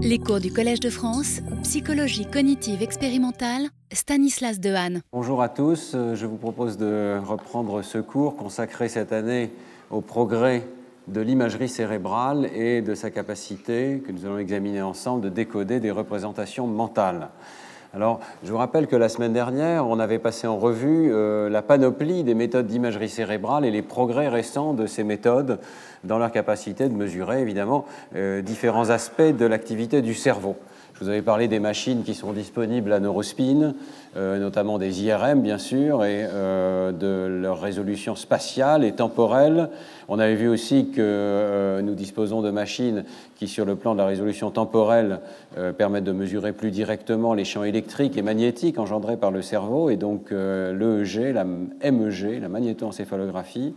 Les cours du Collège de France, psychologie cognitive expérimentale, Stanislas Dehaene. Bonjour à tous, je vous propose de reprendre ce cours consacré cette année au progrès de l'imagerie cérébrale et de sa capacité, que nous allons examiner ensemble, de décoder des représentations mentales. Alors, je vous rappelle que la semaine dernière, on avait passé en revue euh, la panoplie des méthodes d'imagerie cérébrale et les progrès récents de ces méthodes dans leur capacité de mesurer, évidemment, euh, différents aspects de l'activité du cerveau. Je vous avais parlé des machines qui sont disponibles à Neurospin, euh, notamment des IRM bien sûr, et euh, de leur résolution spatiale et temporelle. On avait vu aussi que euh, nous disposons de machines qui, sur le plan de la résolution temporelle, permettent de mesurer plus directement les champs électriques et magnétiques engendrés par le cerveau, et donc l'EEG, la MEG, la magnétoencéphalographie.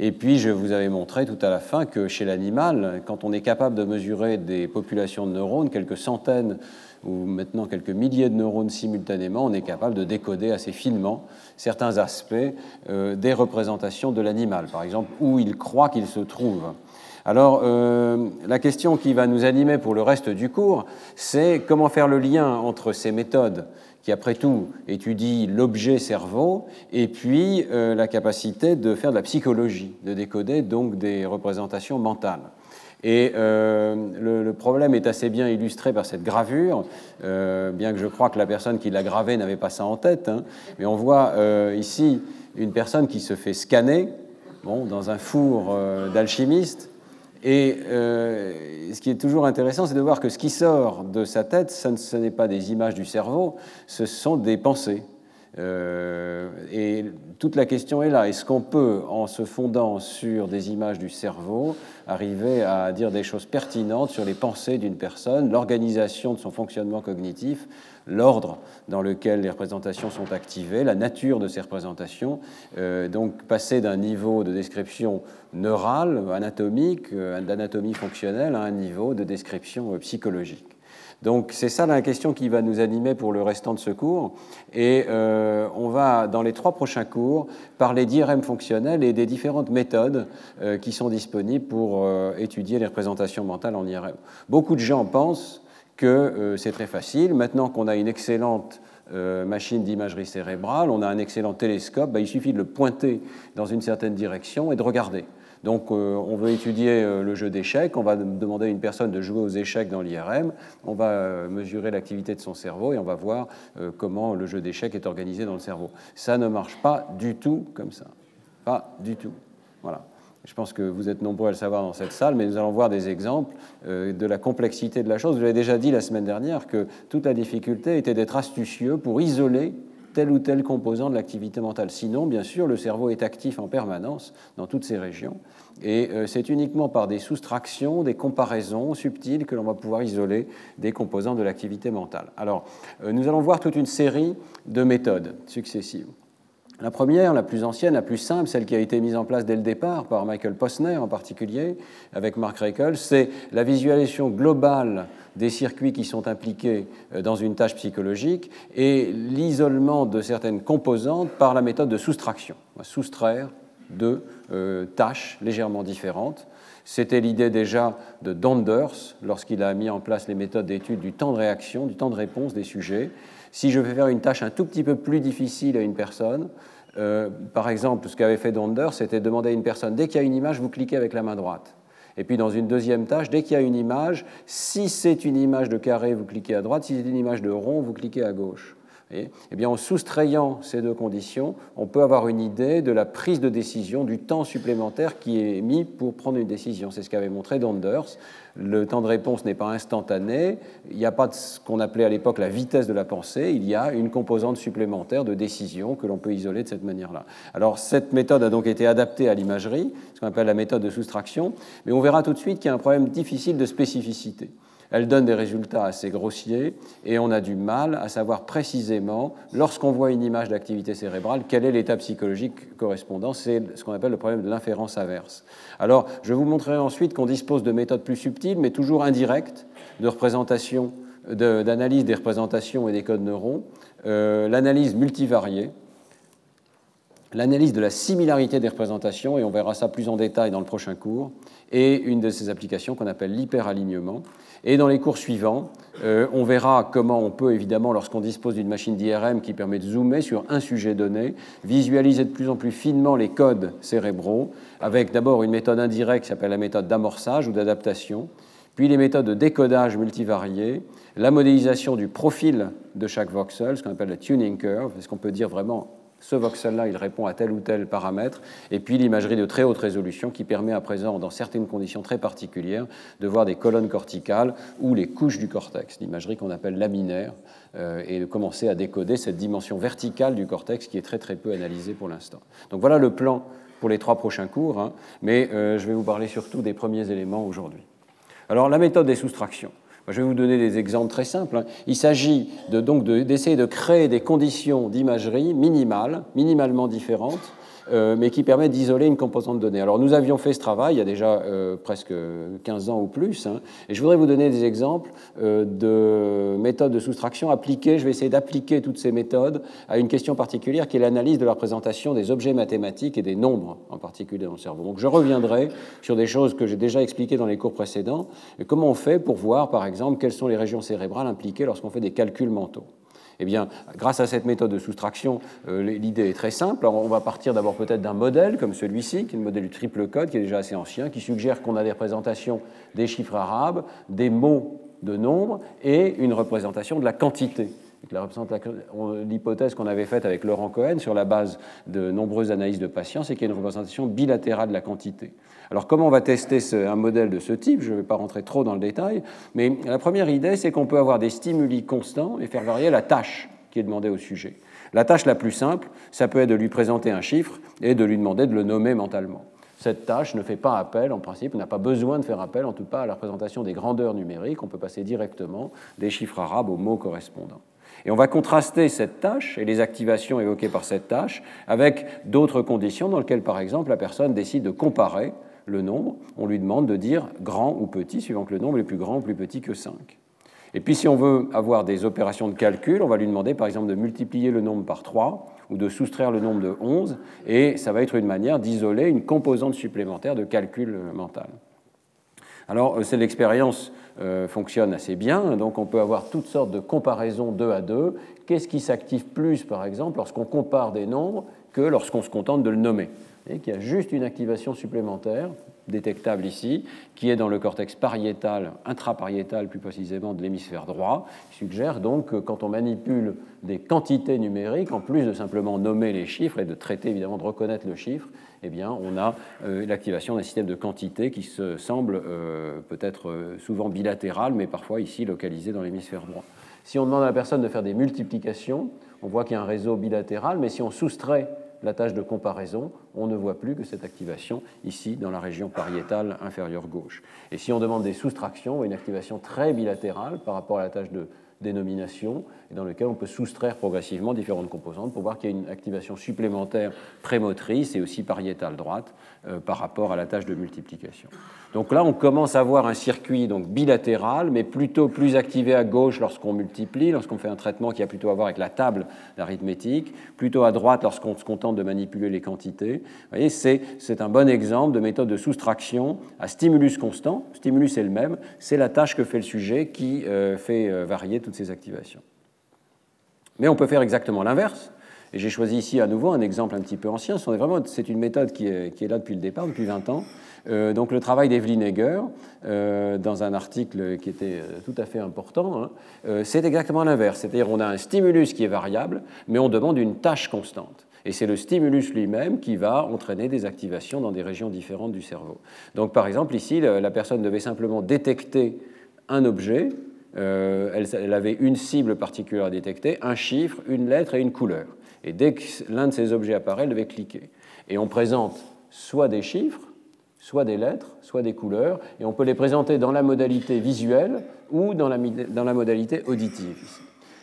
Et puis, je vous avais montré tout à la fin que chez l'animal, quand on est capable de mesurer des populations de neurones, quelques centaines ou maintenant quelques milliers de neurones simultanément, on est capable de décoder assez finement certains aspects euh, des représentations de l'animal, par exemple où il croit qu'il se trouve. Alors, euh, la question qui va nous animer pour le reste du cours, c'est comment faire le lien entre ces méthodes qui après tout étudie l'objet cerveau, et puis euh, la capacité de faire de la psychologie, de décoder donc des représentations mentales. Et euh, le, problème est assez bien illustré par cette gravure, euh, bien que je crois que la personne qui l'a gravé n'avait pas ça en tête. Hein. mais on voit ici une personne qui se fait scanner bon, dans un four d'alchimiste et euh, ce qui est toujours intéressant, c'est de voir que ce qui sort de sa tête, ce n'est pas des images du cerveau, ce sont des pensées. Euh, et toute la question est là. Est-ce qu'on peut, en se fondant sur des images du cerveau, arriver à dire des choses pertinentes sur les pensées d'une personne, l'organisation de son fonctionnement cognitif, l'ordre dans lequel les représentations sont activées, la nature de ces représentations, euh, donc passer d'un niveau de description neurale, anatomique, euh, d'anatomie fonctionnelle, à un niveau de description psychologique. Donc c'est ça la question qui va nous animer pour le restant de ce cours. Et euh, on va, dans les trois prochains cours, parler d'IRM fonctionnel et des différentes méthodes euh, qui sont disponibles pour euh, étudier les représentations mentales en IRM. Beaucoup de gens pensent que c'est très facile. Maintenant qu'on a une excellente machine d'imagerie cérébrale, on a un excellent télescope, bah, il suffit de le pointer dans une certaine direction et de regarder. Donc euh, on veut étudier euh, le jeu d'échecs, on va demander à une personne de jouer aux échecs dans l'IRM, on va euh, mesurer l'activité de son cerveau et on va voir comment le jeu d'échecs est organisé dans le cerveau. Ça ne marche pas du tout comme ça. Pas du tout. Voilà. Je pense que vous êtes nombreux à le savoir dans cette salle, mais nous allons voir des exemples de la complexité de la chose. Je l'ai déjà dit la semaine dernière que toute la difficulté était d'être astucieux pour isoler tel ou tel composant de l'activité mentale. Sinon, bien sûr, le cerveau est actif en permanence dans toutes ces régions. Et euh, c'est uniquement par des soustractions, des comparaisons subtiles que l'on va pouvoir isoler des composants de l'activité mentale. Alors, euh, nous allons voir toute une série de méthodes successives. La première, la plus ancienne, la plus simple, celle qui a été mise en place dès le départ par Michael Posner en particulier, avec Mark Reichel, c'est la visualisation globale des circuits qui sont impliqués euh, dans une tâche psychologique et l'isolement de certaines composantes par la méthode de soustraction. Soustraire deux euh, tâches légèrement différentes. C'était l'idée déjà de Donders lorsqu'il a mis en place les méthodes d'étude du temps de réaction, du temps de réponse des sujets. Si je vais faire une tâche un tout petit peu plus difficile à une personne, euh, par exemple, ce qu'avait fait Donder, c'était demander à une personne, dès qu'il y a une image, vous cliquez avec la main droite. Et puis dans une deuxième tâche, dès qu'il y a une image, si c'est une image de carré, vous cliquez à droite, si c'est une image de rond, vous cliquez à gauche. Eh bien, en soustrayant ces deux conditions, on peut avoir une idée de la prise de décision, du temps supplémentaire qui est mis pour prendre une décision. C'est ce qu'avait montré Donders. Le temps de réponse n'est pas instantané, il n'y a pas de ce qu'on appelait à l'époque la vitesse de la pensée, il y a une composante supplémentaire de décision que l'on peut isoler de cette manière-là. Alors cette méthode a donc été adaptée à l'imagerie, ce qu'on appelle la méthode de soustraction, mais on verra tout de suite qu'il y a un problème difficile de spécificité. Elle donne des résultats assez grossiers et on a du mal à savoir précisément, lorsqu'on voit une image d'activité cérébrale, quel est l'état psychologique correspondant. C'est ce qu'on appelle le problème de l'inférence inverse. Alors, je vous montrerai ensuite qu'on dispose de méthodes plus subtiles, mais toujours indirectes, de représentation, d'analyse des représentations et des codes neuronaux, euh, l'analyse multivariée, l'analyse de la similarité des représentations, et on verra ça plus en détail dans le prochain cours, et une de ces applications qu'on appelle l'hyperalignement. Et dans les cours suivants, euh, on verra comment on peut, évidemment, lorsqu'on dispose d'une machine d'IRM qui permet de zoomer sur un sujet donné, visualiser de plus en plus finement les codes cérébraux, avec d'abord une méthode indirecte qui s'appelle la méthode d'amorçage ou d'adaptation, puis les méthodes de décodage multivariées, la modélisation du profil de chaque voxel, ce qu'on appelle la tuning curve, est-ce qu'on peut dire vraiment ce voxel-là, il répond à tel ou tel paramètre, et puis l'imagerie de très haute résolution qui permet à présent, dans certaines conditions très particulières, de voir des colonnes corticales ou les couches du cortex, l'imagerie qu'on appelle laminaire, euh, et de commencer à décoder cette dimension verticale du cortex qui est très très peu analysée pour l'instant. Donc voilà le plan pour les trois prochains cours, hein, mais euh, je vais vous parler surtout des premiers éléments aujourd'hui. Alors la méthode des soustractions. Je vais vous donner des exemples très simples. Hein. Il s'agit donc d'essayer de créer des conditions d'imagerie minimales, minimalement différentes, mais qui permet d'isoler une composante donnée. Alors nous avions fait ce travail il y a déjà euh, presque 15 ans ou plus, hein, et je voudrais vous donner des exemples euh, de méthodes de soustraction appliquées. Je vais essayer d'appliquer toutes ces méthodes à une question particulière qui est l'analyse de la représentation des objets mathématiques et des nombres en particulier dans le cerveau. Donc je reviendrai sur des choses que j'ai déjà expliquées dans les cours précédents, comment on fait pour voir par exemple quelles sont les régions cérébrales impliquées lorsqu'on fait des calculs mentaux? Eh bien, grâce à cette méthode de soustraction, euh, l'idée est très simple. on va partir d'abord peut-être d'un modèle comme celui-ci, qui est le modèle du triple code, qui est déjà assez ancien, qui suggère qu'on a des représentations des chiffres arabes, des mots de nombre et une représentation de la quantité. L'hypothèse qu'on avait faite avec Laurent Cohen sur la base de nombreuses analyses de patients, c'est qu'il y a une représentation bilatérale de la quantité. Alors comment on va tester un modèle de ce type? Je ne vais pas rentrer trop dans le détail, mais la première idée, c'est qu'on peut avoir des stimuli constants et faire varier la tâche qui est demandée au sujet. La tâche la plus simple, ça peut être de lui présenter un chiffre et de lui demander de le nommer mentalement. Cette tâche ne fait pas appel, en principe, n'a pas besoin de faire appel, en tout cas, à la représentation des grandeurs numériques. On peut passer directement des chiffres arabes aux mots correspondants. Et on va contraster cette tâche et les activations évoquées par cette tâche avec d'autres conditions dans lesquelles, par exemple, la personne décide de comparer le nombre. On lui demande de dire grand ou petit, suivant que le nombre est plus grand ou plus petit que 5. Et puis si on veut avoir des opérations de calcul, on va lui demander par exemple de multiplier le nombre par 3 ou de soustraire le nombre de 11, et ça va être une manière d'isoler une composante supplémentaire de calcul mental. Alors, euh, c'est l'expérience euh, fonctionne assez bien. Donc on peut avoir toutes sortes de comparaisons deux à deux. Qu'est-ce qui s'active plus, par exemple, lorsqu'on compare des nombres que lorsqu'on se contente de le nommer? Et qu'il y a juste une activation supplémentaire détectable ici, qui est dans le cortex pariétal, intrapariétal plus précisément de l'hémisphère droit, suggère donc que quand on manipule des quantités numériques, en plus de simplement nommer les chiffres et de traiter évidemment de reconnaître le chiffre, eh bien, on a euh, l'activation d'un système de quantité qui se semble euh, peut-être euh, souvent bilatéral, mais parfois ici localisé dans l'hémisphère droit. Si on demande à la personne de faire des multiplications, on voit qu'il y a un réseau bilatéral, mais si on soustrait la tâche de comparaison, on ne voit plus que cette activation ici dans la région pariétale inférieure gauche. Et si on demande des soustractions, on voit une activation très bilatérale par rapport à la tâche de dénomination, et dans lequel on peut soustraire progressivement différentes composantes pour voir qu'il y a une activation supplémentaire prémotrice et aussi pariétale droite euh, par rapport à la tâche de multiplication. Donc là, on commence à voir un circuit donc bilatéral, mais plutôt plus activé à gauche lorsqu'on multiplie, lorsqu'on fait un traitement qui a plutôt à voir avec la table d'arithmétique, plutôt à droite lorsqu'on se contente de manipuler les quantités. Vous voyez, c'est, un bon exemple de méthode de soustraction à stimulus constant. Stimulus est le même, c'est la tâche que fait le sujet qui euh, fait euh, varier toutes ces activations. Mais on peut faire exactement l'inverse. Et j'ai choisi ici à nouveau un exemple un petit peu ancien. C'est une méthode qui est, là depuis le départ, depuis 20 ans. Euh, donc le travail d'Evelyn Egger, euh, dans un article qui était euh, tout à fait important, hein, c'est exactement l'inverse. C'est-à-dire on a un stimulus qui est variable, mais on demande une tâche constante. Et c'est le stimulus lui-même qui va entraîner des activations dans des régions différentes du cerveau. Donc par exemple ici, la personne devait simplement détecter un objet, elle, avait une cible particulière à détecter, un chiffre, une lettre et une couleur. Et dès que l'un de ces objets apparaît, elle devait cliquer. Et on présente soit des chiffres, soit des lettres, soit des couleurs, et on peut les présenter dans la modalité visuelle ou dans la, dans la modalité auditive.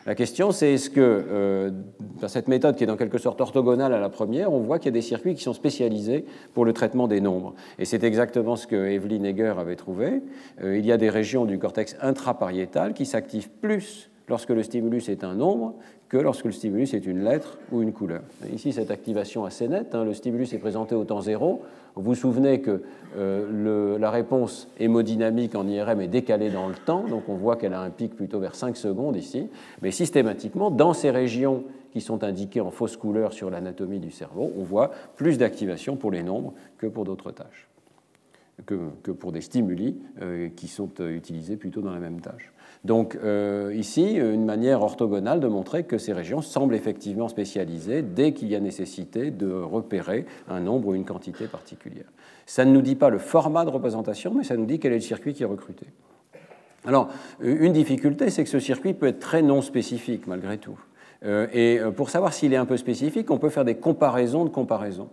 La question, c'est est-ce que euh, dans cette méthode qui est dans quelque sorte orthogonale à la première, on voit qu'il y a des circuits qui sont spécialisés pour le traitement des nombres. Et c'est exactement ce que Evelyn Egger avait trouvé. Euh, il y a des régions du cortex intrapariétal qui s'activent plus lorsque le stimulus est un nombre que lorsque le stimulus est une lettre ou une couleur. Ici, cette activation assez nette, hein, le stimulus est présenté au temps zéro. Vous vous souvenez que euh, la réponse hémodynamique en IRM est décalée dans le temps, donc on voit qu'elle a un pic plutôt vers 5 secondes ici, mais systématiquement, dans ces régions qui sont indiquées en fausse couleur sur l'anatomie du cerveau, on voit plus d'activation pour les nombres que pour d'autres tâches, que, pour des stimuli euh, qui sont euh, utilisés plutôt dans la même tâche. Donc euh, ici, une manière orthogonale de montrer que ces régions semblent effectivement spécialisées dès qu'il y a nécessité de repérer un nombre ou une quantité particulière. Ça ne nous dit pas le format de représentation, mais ça nous dit quel est le circuit qui est recruté. Alors, une difficulté, c'est que ce circuit peut être très non spécifique malgré tout. Euh, et euh, pour savoir s'il est un peu spécifique, on peut faire des comparaisons de comparaisons.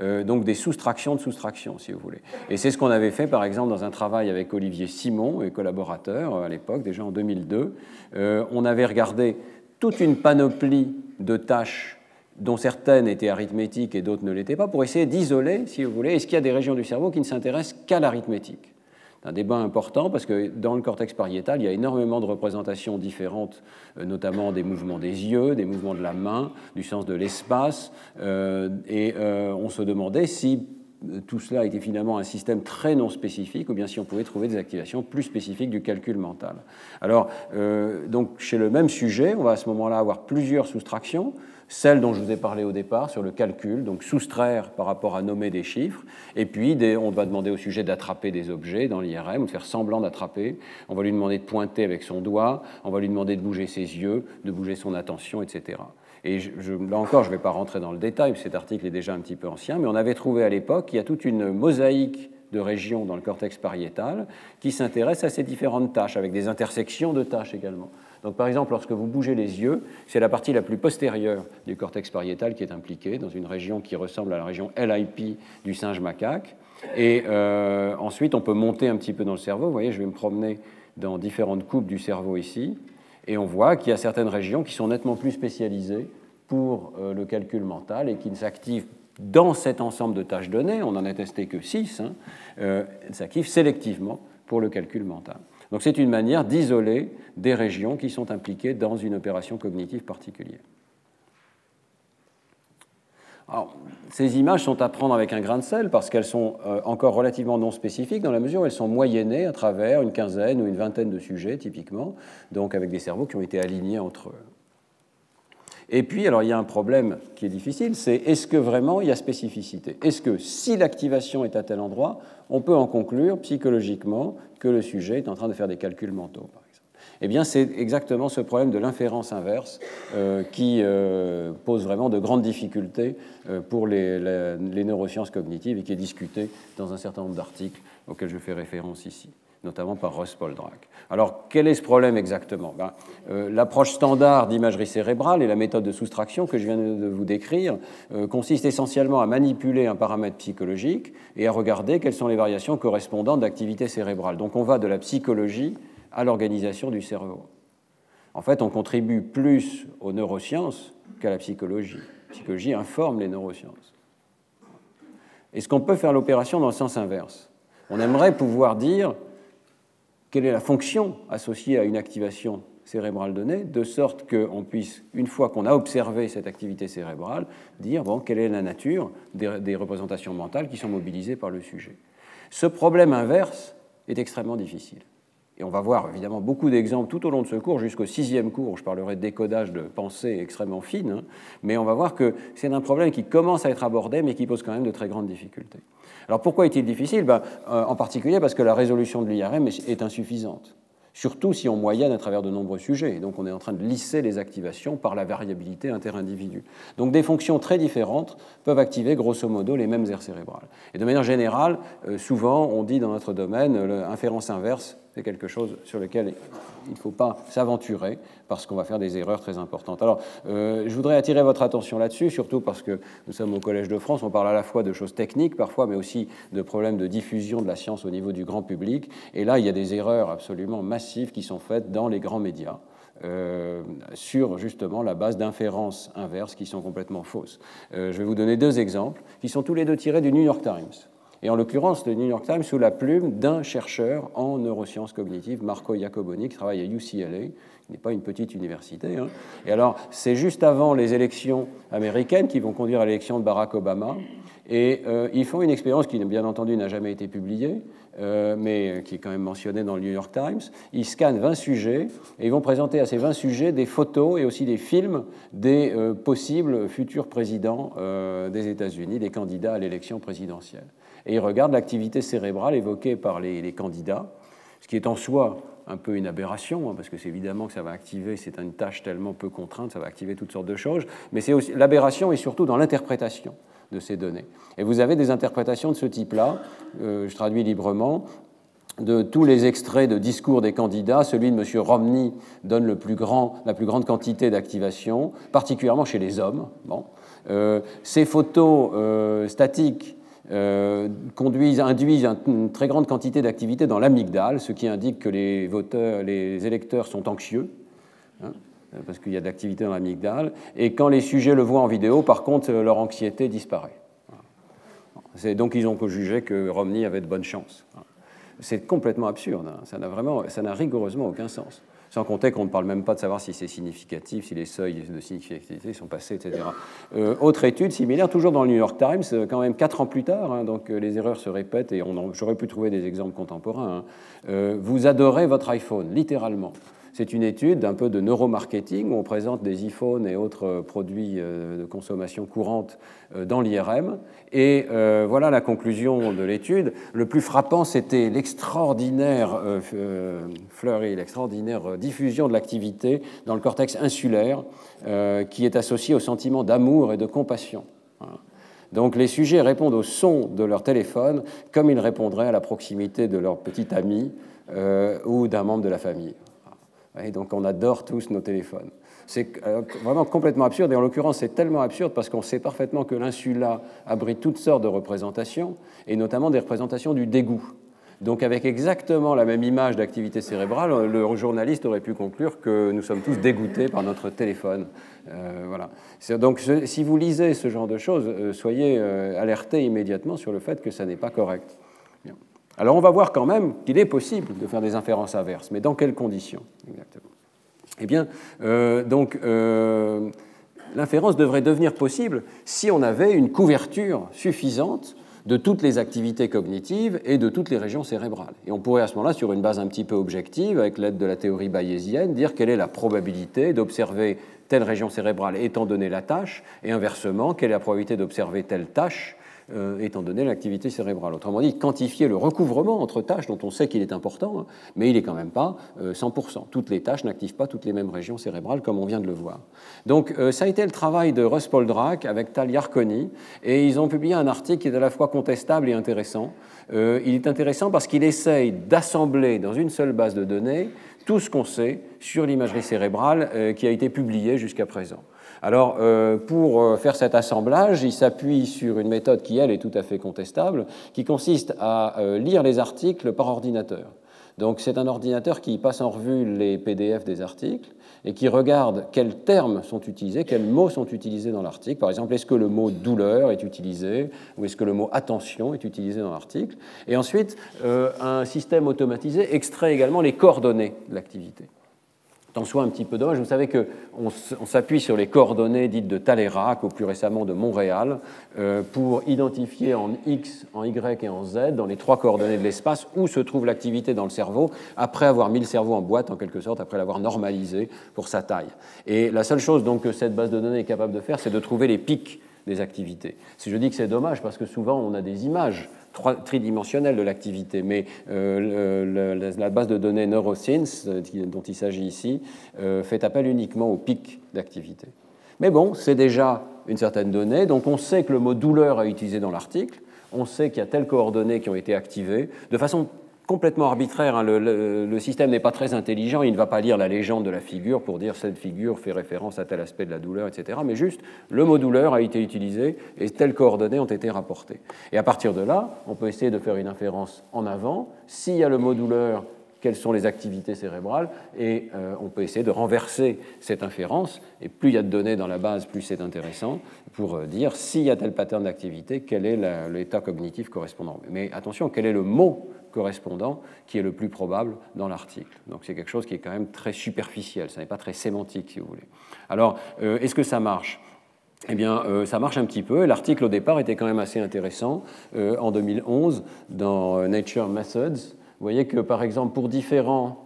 Euh, donc des soustractions de soustractions, si vous voulez. Et c'est ce qu'on avait fait, par exemple, dans un travail avec Olivier Simon et collaborateurs à l'époque, déjà en 2002. on avait regardé toute une panoplie de tâches dont certaines étaient arithmétiques et d'autres ne l'étaient pas, pour essayer d'isoler, si vous voulez, est-ce qu'il y a des régions du cerveau qui ne s'intéressent qu'à l'arithmétique? Un débat important parce que dans le cortex pariétal, il y a énormément de représentations différentes, euh, notamment des mouvements des yeux, des mouvements de la main, du sens de l'espace. Euh, et euh, on se demandait si tout cela était finalement un système très non spécifique ou bien si on pouvait trouver des activations plus spécifiques du calcul mental. Alors, donc, chez le même sujet, on va à ce moment-là avoir plusieurs soustractions celle dont je vous ai parlé au départ sur le calcul, donc soustraire par rapport à nommer des chiffres, et puis on va demander au sujet d'attraper des objets dans l'IRM ou de faire semblant d'attraper, on va lui demander de pointer avec son doigt, on va lui demander de bouger ses yeux, de bouger son attention, etc. Et là encore, je ne vais pas rentrer dans le détail, cet article est déjà un petit peu ancien, mais on avait trouvé à l'époque qu'il y a toute une mosaïque de régions dans le cortex pariétal qui s'intéressent à ces différentes tâches, avec des intersections de tâches également. Donc, par exemple, lorsque vous bougez les yeux, c'est la partie la plus postérieure du cortex pariétal qui est impliquée, dans une région qui ressemble à la région LIP du singe macaque. Et euh, ensuite, on peut monter un petit peu dans le cerveau. Vous voyez, je vais me promener dans différentes coupes du cerveau ici. Et on voit qu'il y a certaines régions qui sont nettement plus spécialisées pour euh, le calcul mental et qui ne s'activent dans cet ensemble de tâches données, on n'en a testé que 6, hein, euh, s'activent sélectivement pour le calcul mental. Donc c'est une manière d'isoler des régions qui sont impliquées dans une opération cognitive particulière. ces images sont à prendre avec un grain de sel parce qu'elles sont euh, encore relativement non spécifiques dans la mesure où elles sont moyennées à travers une quinzaine ou une vingtaine de sujets typiquement, donc avec des cerveaux qui ont été alignés entre eux. Et puis, alors il y a un problème qui est difficile, c'est est-ce que vraiment il y a spécificité? Est-ce que si l'activation est à tel endroit, on peut en conclure psychologiquement que le sujet est en train de faire des calculs mentaux, par exemple? Eh bien, c'est exactement ce problème de l'inférence inverse euh, qui euh, pose vraiment de grandes difficultés euh, pour les, les neurosciences cognitives et qui est discuté dans un certain nombre d'articles auxquels je fais référence ici notamment par Russ Poldrack. Alors, quel est ce problème exactement? Ben, euh, L'approche standard d'imagerie cérébrale et la méthode de soustraction que je viens de vous décrire euh, consiste essentiellement à manipuler un paramètre psychologique et à regarder quelles sont les variations correspondantes d'activité cérébrale. Donc, on va de la psychologie à l'organisation du cerveau. En fait, on contribue plus aux neurosciences qu'à la psychologie. La psychologie informe les neurosciences. Est-ce qu'on peut faire l'opération dans le sens inverse On aimerait pouvoir dire quelle est la fonction associée à une activation cérébrale donnée, de sorte qu'on puisse, une fois qu'on a observé cette activité cérébrale, dire bon, quelle est la nature des, représentations mentales qui sont mobilisées par le sujet. Ce problème inverse est extrêmement difficile. Et on va voir évidemment beaucoup d'exemples tout au long de ce cours, jusqu'au sixième cours, où je parlerai de décodage de pensée extrêmement fine, hein. mais on va voir que c'est un problème qui commence à être abordé, mais qui pose quand même de très grandes difficultés. Alors pourquoi est-il difficile? Ben, euh, En particulier parce que la résolution de l'IRM est insuffisante surtout si on moyenne à travers de nombreux sujets. Donc on est en train de lisser les activations par la variabilité interindividu. Donc des fonctions très différentes peuvent activer grosso modo les mêmes aires cérébrales. Et de manière générale, euh, souvent on dit dans notre domaine l'inférence inverse c'est quelque chose sur lequel il ne faut pas s'aventurer parce qu'on va faire des erreurs très importantes. Alors, euh, je voudrais attirer votre attention là-dessus, surtout parce que nous sommes au Collège de France, on parle à la fois de choses techniques parfois, mais aussi de problèmes de diffusion de la science au niveau du grand public. Et là, il y a des erreurs absolument massives qui sont faites dans les grands médias. Euh, sur justement la base d'inférences inverses qui sont complètement fausses. Euh, je vais vous donner deux exemples qui sont tous les deux tirés du New York Times. Et en l'occurrence le New York Times sous la plume d'un chercheur en neurosciences cognitives, Marco Iacoboni, qui travaille à UCLA, qui n'est pas une petite université. Hein. Et alors, c'est juste avant les élections américaines qui vont conduire à l'élection de Barack Obama. Et euh, ils font une expérience qui, bien entendu, n'a jamais été publiée, euh, mais qui est quand même mentionnée dans le New York Times. Ils scannent 20 sujets et ils vont présenter à ces 20 sujets des photos et aussi des films des euh, possibles futurs présidents des États-Unis, des candidats à l'élection présidentielle. Et ils regardent l'activité cérébrale évoquée par les, candidats, ce qui est en soi un peu une aberration, hein, parce que c'est évidemment que ça va activer, c'est une tâche tellement peu contrainte, ça va activer toutes sortes de choses, mais l'aberration est surtout dans l'interprétation de ces données. Et vous avez des interprétations de ce type-là, euh, je traduis librement, de tous les extraits de discours des candidats, celui de M. Romney donne le plus grand, la plus grande quantité d'activation, particulièrement chez les hommes. Bon. Euh, ces photos euh, statiques euh, conduisent, induisent une très grande quantité d'activité dans l'amygdale, ce qui indique que les, voteurs, les électeurs sont anxieux, hein, parce qu'il y a de dans l'amygdale. Et quand les sujets le voient en vidéo, par contre, leur anxiété disparaît. Donc ils ont jugé que Romney avait de bonnes chances. C'est complètement absurde, hein. ça n'a vraiment, ça n'a rigoureusement aucun sens sans compter qu'on ne parle même pas de savoir si c'est significatif, si les seuils de significativité sont passés, etc. Euh, autre étude similaire, toujours dans le New York Times, euh, quand même quatre ans plus tard, hein, donc euh, les erreurs se répètent et j'aurais pu trouver des exemples contemporains. Hein. vous adorez votre iPhone, littéralement. C'est une étude un peu de neuromarketing où on présente des iPhones et autres produits euh, de consommation courante euh, dans l'IRM. Et euh, voilà la conclusion de l'étude. Le plus frappant, c'était l'extraordinaire fleurie, l'extraordinaire diffusion de l'activité dans le cortex insulaire qui est associé au sentiment d'amour et de compassion. Donc les sujets répondent au son de leur téléphone comme ils répondraient à la proximité de leur petit ami ou d'un membre de la famille. Et donc on adore tous nos téléphones. C'est euh, vraiment complètement absurde, et en l'occurrence c'est tellement absurde parce qu'on sait parfaitement que l'insula abrite toutes sortes de représentations, et notamment des représentations du dégoût. Donc avec exactement la même image d'activité cérébrale, le journaliste aurait pu conclure que nous sommes tous dégoûtés par notre téléphone. Euh, voilà. Donc si vous lisez ce genre de choses, euh, soyez alertés immédiatement sur le fait que ça n'est pas correct. Alors on va voir quand même qu'il est possible de faire des inférences inverses, mais dans quelles conditions exactement? Eh bien, euh, donc euh, l'inférence devrait devenir possible si on avait une couverture suffisante de toutes les activités cognitives et de toutes les régions cérébrales. Et on pourrait à ce moment-là, sur une base un petit peu objective, avec l'aide de la théorie bayésienne, dire quelle est la probabilité d'observer telle région cérébrale étant donné la tâche, et inversement, quelle est la probabilité d'observer telle tâche euh, étant donné l'activité cérébrale. Autrement dit, quantifier le recouvrement entre tâches dont on sait qu'il est important, mais il n'est quand même pas 100%. Euh, toutes les tâches n'activent pas toutes les mêmes régions cérébrales, comme on vient de le voir. Donc, euh, ça a été le travail de Russ Poldrack avec Tal Yarkoni, et ils ont publié un article qui est à la fois contestable et intéressant. il est intéressant parce qu'il essaye d'assembler dans une seule base de données tout ce qu'on sait sur l'imagerie cérébrale qui a été publié jusqu'à présent. Alors, euh, pour euh, faire cet assemblage, il s'appuie sur une méthode qui, elle, est tout à fait contestable, qui consiste à euh, lire les articles par ordinateur. Donc, c'est un ordinateur qui passe en revue les PDF des articles et qui regarde quels termes sont utilisés, quels mots sont utilisés dans l'article. Par exemple, est-ce que le mot douleur est utilisé ou est-ce que le mot attention est utilisé dans l'article Et ensuite, un système automatisé extrait également les coordonnées de l'activité en soit un petit peu dommage. Vous savez qu'on s'appuie sur les coordonnées dites de Talleyrand, ou plus récemment de Montréal, euh, pour identifier en X, en Y et en Z, dans les trois coordonnées de l'espace, où se trouve l'activité dans le cerveau, après avoir mis le cerveau en boîte, en quelque sorte, après l'avoir normalisé pour sa taille. Et la seule chose donc, que cette base de données est capable de faire, c'est de trouver les pics des activités. Si je dis que c'est dommage, parce que souvent on a des images tridimensionnelle de l'activité, mais euh, la base de données NeuroScience, euh, dont il s'agit ici, euh, fait appel uniquement au pic d'activité. Mais bon, c'est déjà une certaine donnée, donc on sait que le mot douleur est utilisé dans l'article, on sait qu'il y a telles coordonnées qui ont été activées, de façon complètement arbitraire. Hein. Le, système n'est pas très intelligent. Il ne va pas lire la légende de la figure pour dire cette figure fait référence à tel aspect de la douleur, etc. Mais juste, le mot douleur a été utilisé et telles coordonnées ont été rapportées. Et à partir de là, on peut essayer de faire une inférence en avant. S'il y a le mot douleur, quelles sont les activités cérébrales, et euh, on peut essayer de renverser cette inférence, et plus il y a de données dans la base, plus c'est intéressant, pour euh, dire s'il y a tel pattern d'activité, quel est l'état cognitif correspondant. Mais attention, quel est le mot correspondant qui est le plus probable dans l'article. Donc c'est quelque chose qui est quand même très superficiel, ça n'est pas très sémantique si vous voulez. Alors, euh, est-ce que ça marche? Eh bien, ça marche un petit peu. L'article au départ était quand même assez intéressant. en 2011, dans Nature Methods, vous voyez que, par exemple, pour différents,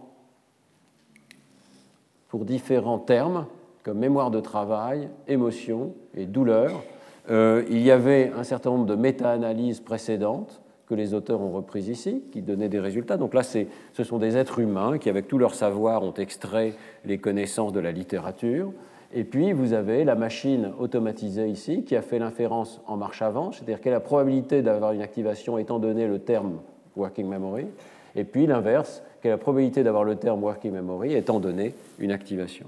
pour différents termes, comme mémoire de travail, émotion et douleur, euh, il y avait un certain nombre de méta-analyses précédentes que les auteurs ont reprises ici, qui donnaient des résultats. Donc là, ce sont des êtres humains qui, avec tout leur savoir, ont extrait les connaissances de la littérature. Et puis, vous avez la machine automatisée ici, qui a fait l'inférence en marche avant, c'est-à-dire quelle est la probabilité d'avoir une activation étant donné le terme working memory. Et puis l'inverse, quelle est la probabilité d'avoir le terme working memory étant donné une activation.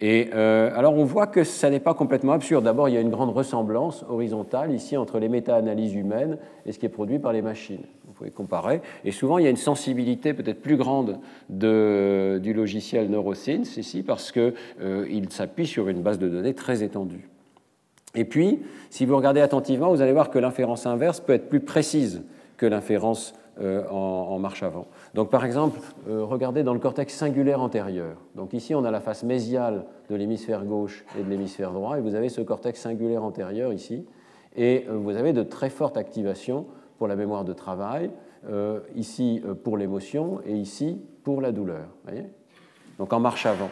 Et euh, alors on voit que ça n'est pas complètement absurde. D'abord, il y a une grande ressemblance horizontale ici entre les méta-analyses humaines et ce qui est produit par les machines. Vous pouvez comparer. Et souvent, il y a une sensibilité peut-être plus grande de, du logiciel NeuroSynth ici parce qu'il euh, s'appuie sur une base de données très étendue. Et puis, si vous regardez attentivement, vous allez voir que l'inférence inverse peut être plus précise que l'inférence euh, en, marche avant. Donc par exemple, euh, regardez dans le cortex singulaire antérieur. Donc ici, on a la face mésiale de l'hémisphère gauche et de l'hémisphère droit, et vous avez ce cortex singulaire antérieur ici, et euh, vous avez de très fortes activations pour la mémoire de travail, ici pour l'émotion et ici pour la douleur. Donc en marche avant.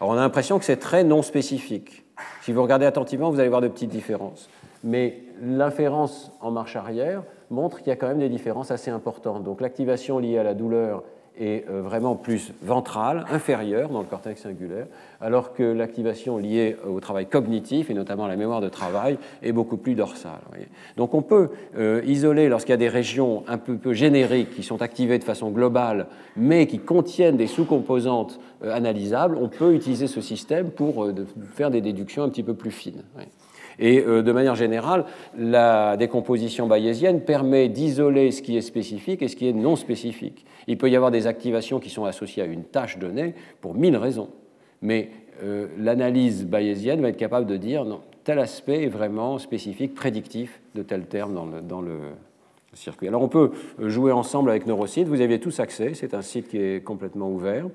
Alors on a l'impression que c'est très non spécifique. Si vous regardez attentivement, vous allez voir de petites différences. Mais l'inférence en marche arrière, montre qu'il y a quand même des différences assez importantes. Donc l'activation liée à la douleur est euh, vraiment plus ventrale, inférieure dans le cortex singulaire, alors que l'activation liée au travail cognitif, et notamment à la mémoire de travail, est beaucoup plus dorsale. Donc on peut euh, isoler, lorsqu'il y a des régions un peu, peu, génériques qui sont activées de façon globale, mais qui contiennent des sous-composantes euh, analysables, on peut utiliser ce système pour faire des déductions un petit peu plus fines. Et euh, de manière générale, la décomposition bayésienne permet d'isoler ce qui est spécifique et ce qui est non spécifique. Il peut y avoir des activations qui sont associées à une tâche donnée pour mille raisons. Mais euh, l'analyse bayésienne va être capable de dire non, tel aspect est vraiment spécifique, prédictif de tel terme dans le, circuit. Alors on peut jouer ensemble avec Neurosite, vous aviez tous accès, c'est un site qui est complètement ouvert.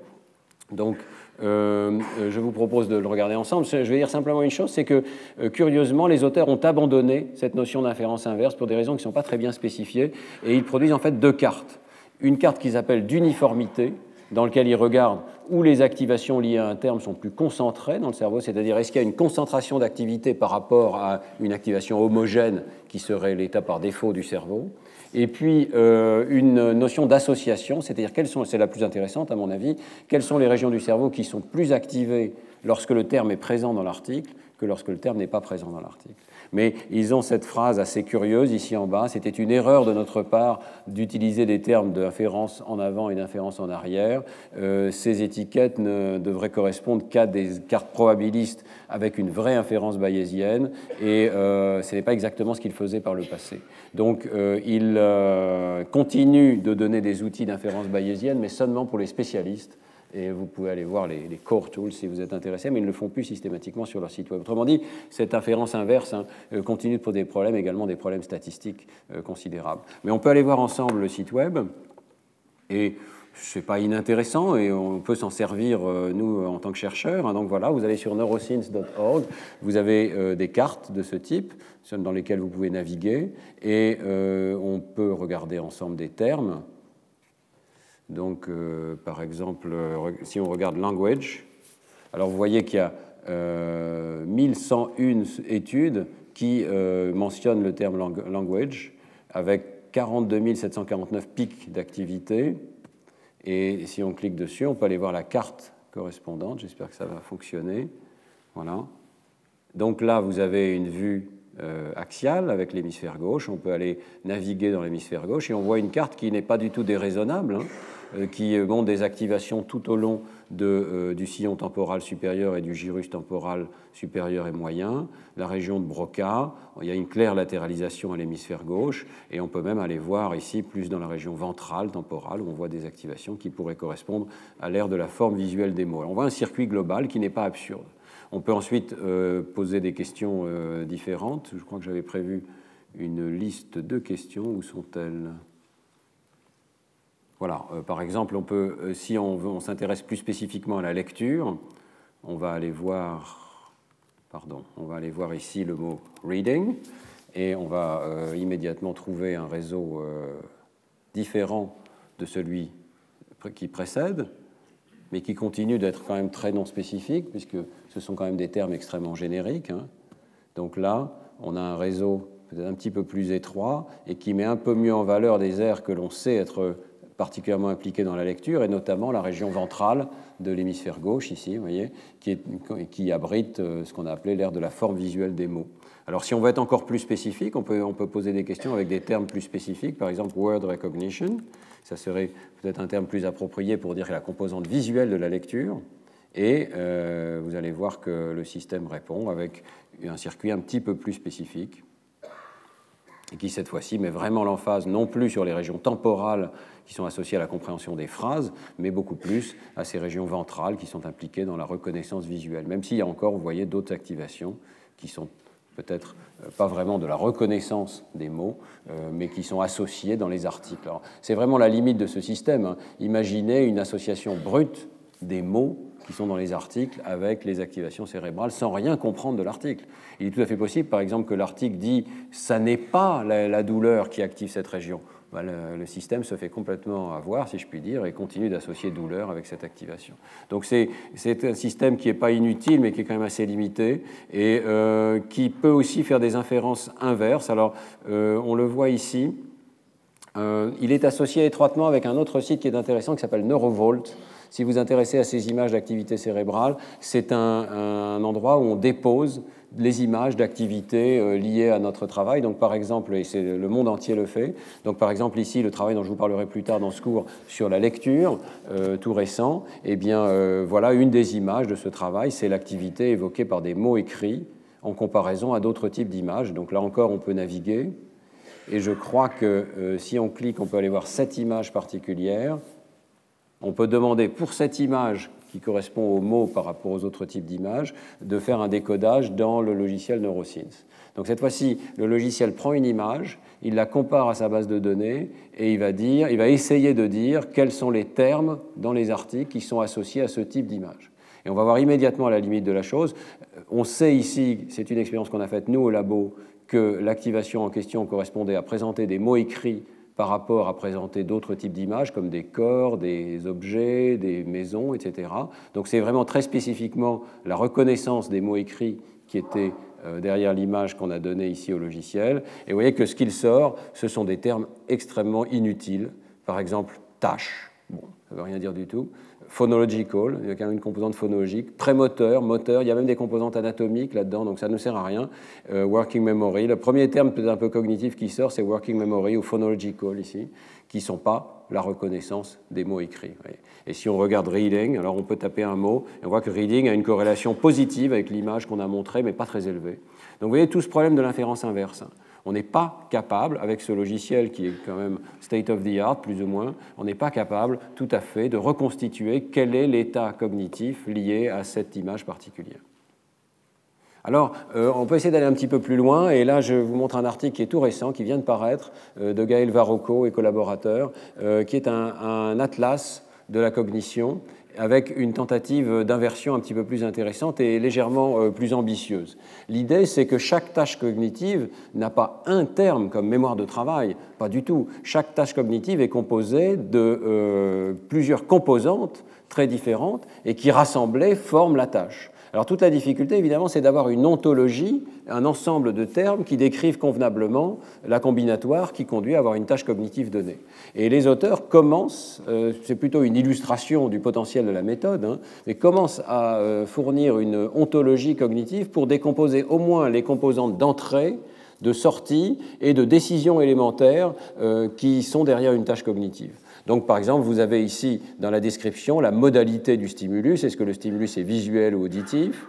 Donc euh, je vous propose de le regarder ensemble. Je vais dire simplement une chose, c'est que euh, curieusement, les auteurs ont abandonné cette notion d'inférence inverse pour des raisons qui ne sont pas très bien spécifiées, et ils produisent en fait deux cartes. Une carte qu'ils appellent d'uniformité, dans laquelle ils regardent où les activations liées à un terme sont plus concentrées dans le cerveau, c'est-à-dire est-ce qu'il y a une concentration d'activité par rapport à une activation homogène qui serait l'état par défaut du cerveau et puis euh, une notion d'association, c'est-à-dire quelles sont, c'est la plus intéressante à mon avis, quelles sont les régions du cerveau qui sont plus activées lorsque le terme est présent dans l'article que lorsque le terme n'est pas présent dans l'article. Mais ils ont cette phrase assez curieuse ici en bas. C'était une erreur de notre part d'utiliser des termes d'inférence en avant et d'inférence en arrière. Euh, ces étiquettes ne devraient correspondre qu'à des cartes probabilistes avec une vraie inférence bayésienne. Et euh, ce n'est pas exactement ce qu'ils faisaient par le passé. Donc euh, ils continuent de donner des outils d'inférence bayésienne, mais seulement pour les spécialistes et vous pouvez aller voir les, core tools si vous êtes intéressé, mais ils ne le font plus systématiquement sur leur site web. Autrement dit, cette inférence inverse hein, euh, continue de poser des problèmes, également des problèmes statistiques euh, considérables. Mais on peut aller voir ensemble le site web, et ce n'est pas inintéressant, et on peut s'en servir, euh, nous, en tant que chercheurs. Hein. donc voilà, vous allez sur neuroscience.org, vous avez des cartes de ce type, dans lesquelles vous pouvez naviguer, et on peut regarder ensemble des termes. Donc, euh, par exemple, euh, si on regarde language, alors vous voyez qu'il y a 1101 euh, études qui mentionnent le terme language, avec 42 749 pics d'activité. Et si on clique dessus, on peut aller voir la carte correspondante. J'espère que ça va fonctionner. Voilà. Donc là, vous avez une vue axiale avec l'hémisphère gauche. On peut aller naviguer dans l'hémisphère gauche et on voit une carte qui n'est pas du tout déraisonnable, hein, qui montre des activations tout au long de, du sillon temporal supérieur et du gyrus temporal supérieur et moyen, la région de Broca, il y a une claire latéralisation à l'hémisphère gauche, et on peut même aller voir ici plus dans la région ventrale, temporale, où on voit des activations qui pourraient correspondre à l'ère de la forme visuelle des mots. on voit un circuit global qui n'est pas absurde. On peut ensuite euh, poser des questions euh, différentes. Je crois que j'avais prévu une liste de questions. Où sont-elles? Voilà, euh, par exemple, on peut, si on, s'intéresse plus spécifiquement à la lecture, on va aller voir ici le mot reading et on va immédiatement trouver un réseau différent de celui qui précède, mais qui continue d'être quand même très non spécifique, puisque ce sont quand même des termes extrêmement génériques. Hein. Donc là, on a un réseau peut-être un petit peu plus étroit et qui met un peu mieux en valeur des aires que l'on sait être particulièrement impliqués dans la lecture, et notamment la région ventrale de l'hémisphère gauche, ici, vous voyez, qui, qui abrite euh, ce qu'on a appelé l'aire de la forme visuelle des mots. Alors si on veut être encore plus spécifique, on peut, poser des questions avec des termes plus spécifiques, par exemple word recognition, ça serait peut-être un terme plus approprié pour dire la composante visuelle de la lecture, et euh, vous allez voir que le système répond avec un circuit un petit peu plus spécifique qui cette fois-ci met vraiment l'emphase non plus sur les régions temporales qui sont associées à la compréhension des phrases, mais beaucoup plus à ces régions ventrales qui sont impliquées dans la reconnaissance visuelle, même s'il y a encore, vous voyez, d'autres activations qui sont peut-être euh, pas vraiment de la reconnaissance des mots, euh, mais qui sont associées dans les articles. C'est vraiment la limite de ce système. Hein. Imaginez une association brute des mots qui sont dans les articles avec les activations cérébrales sans rien comprendre de l'article. Il est tout à fait possible, par exemple, que l'article dit ça n'est pas la, douleur qui active cette région. Bah, le, système se fait complètement avoir, si je puis dire, et continue d'associer douleur avec cette activation. Donc c'est un système qui n'est pas inutile, mais qui est quand même assez limité, et euh, qui peut aussi faire des inférences inverses. Alors, euh, on le voit ici. Euh, il est associé étroitement avec un autre site qui est intéressant, qui s'appelle Neurovolt, si vous vous intéressez à ces images d'activité cérébrale, c'est un, endroit où on dépose les images d'activités euh, liées à notre travail. Donc, par exemple, et c'est le monde entier le fait. Donc, par exemple, ici, le travail dont je vous parlerai plus tard dans ce cours sur la lecture, euh, tout récent. Eh bien, euh, voilà une des images de ce travail. C'est l'activité évoquée par des mots écrits en comparaison à d'autres types d'images. Donc, là encore, on peut naviguer. Et je crois que si on clique, on peut aller voir cette image particulière on peut demander pour cette image qui correspond aux mots par rapport aux autres types d'images, de faire un décodage dans le logiciel NeuroSynth. Donc cette fois-ci, le logiciel prend une image, il la compare à sa base de données et il va, dire, il va essayer de dire quels sont les termes dans les articles qui sont associés à ce type d'image. Et on va voir immédiatement la limite de la chose. On sait ici, c'est une expérience qu'on a faite nous au labo, que l'activation en question correspondait à présenter des mots écrits par rapport à présenter d'autres types d'images comme des corps, des objets, des maisons, etc. Donc c'est vraiment très spécifiquement la reconnaissance des mots écrits qui était euh, derrière l'image qu'on a donnée ici au logiciel. Et vous voyez que ce qu'il sort, ce sont des termes extrêmement inutiles. Par exemple, tâche. Bon, ça ne veut rien dire du tout phonological, il y a quand même une composante phonologique, prémoteur, moteur, il y a même des composantes anatomiques là-dedans, donc ça ne sert à rien. Euh, working memory, le premier terme peut-être un peu cognitif qui sort, c'est working memory ou phonological ici, qui ne sont pas la reconnaissance des mots écrits. Et si on regarde reading, alors on peut taper un mot, et on voit que reading a une corrélation positive avec l'image qu'on a montrée, mais pas très élevée. Donc vous voyez tout ce problème de l'inférence inverse. On n'est pas capable, avec ce logiciel qui est quand même state of the art, plus ou moins, on n'est pas capable tout à fait de reconstituer quel est l'état cognitif lié à cette image particulière. Alors, euh, on peut essayer d'aller un petit peu plus loin, et là, je vous montre un article qui est tout récent, qui vient de paraître, euh, de Gaël Varocco et collaborateurs, euh, qui est un, atlas de la cognition avec une tentative d'inversion un petit peu plus intéressante et légèrement euh, plus ambitieuse. L'idée, c'est que chaque tâche cognitive n'a pas un terme comme mémoire de travail, pas du tout. Chaque tâche cognitive est composée de euh, plusieurs composantes très différentes et qui rassemblées forment la tâche. Alors toute la difficulté, évidemment, c'est d'avoir une ontologie, un ensemble de termes qui décrivent convenablement la combinatoire qui conduit à avoir une tâche cognitive donnée. Et les auteurs commencent, euh, c'est plutôt une illustration du potentiel de la méthode, hein, mais commencent à euh, fournir une ontologie cognitive pour décomposer au moins les composantes d'entrée de sortie et de décision élémentaire euh, qui sont derrière une tâche cognitive. Donc, par exemple, vous avez ici dans la description la modalité du stimulus. Est-ce que le stimulus est visuel ou auditif?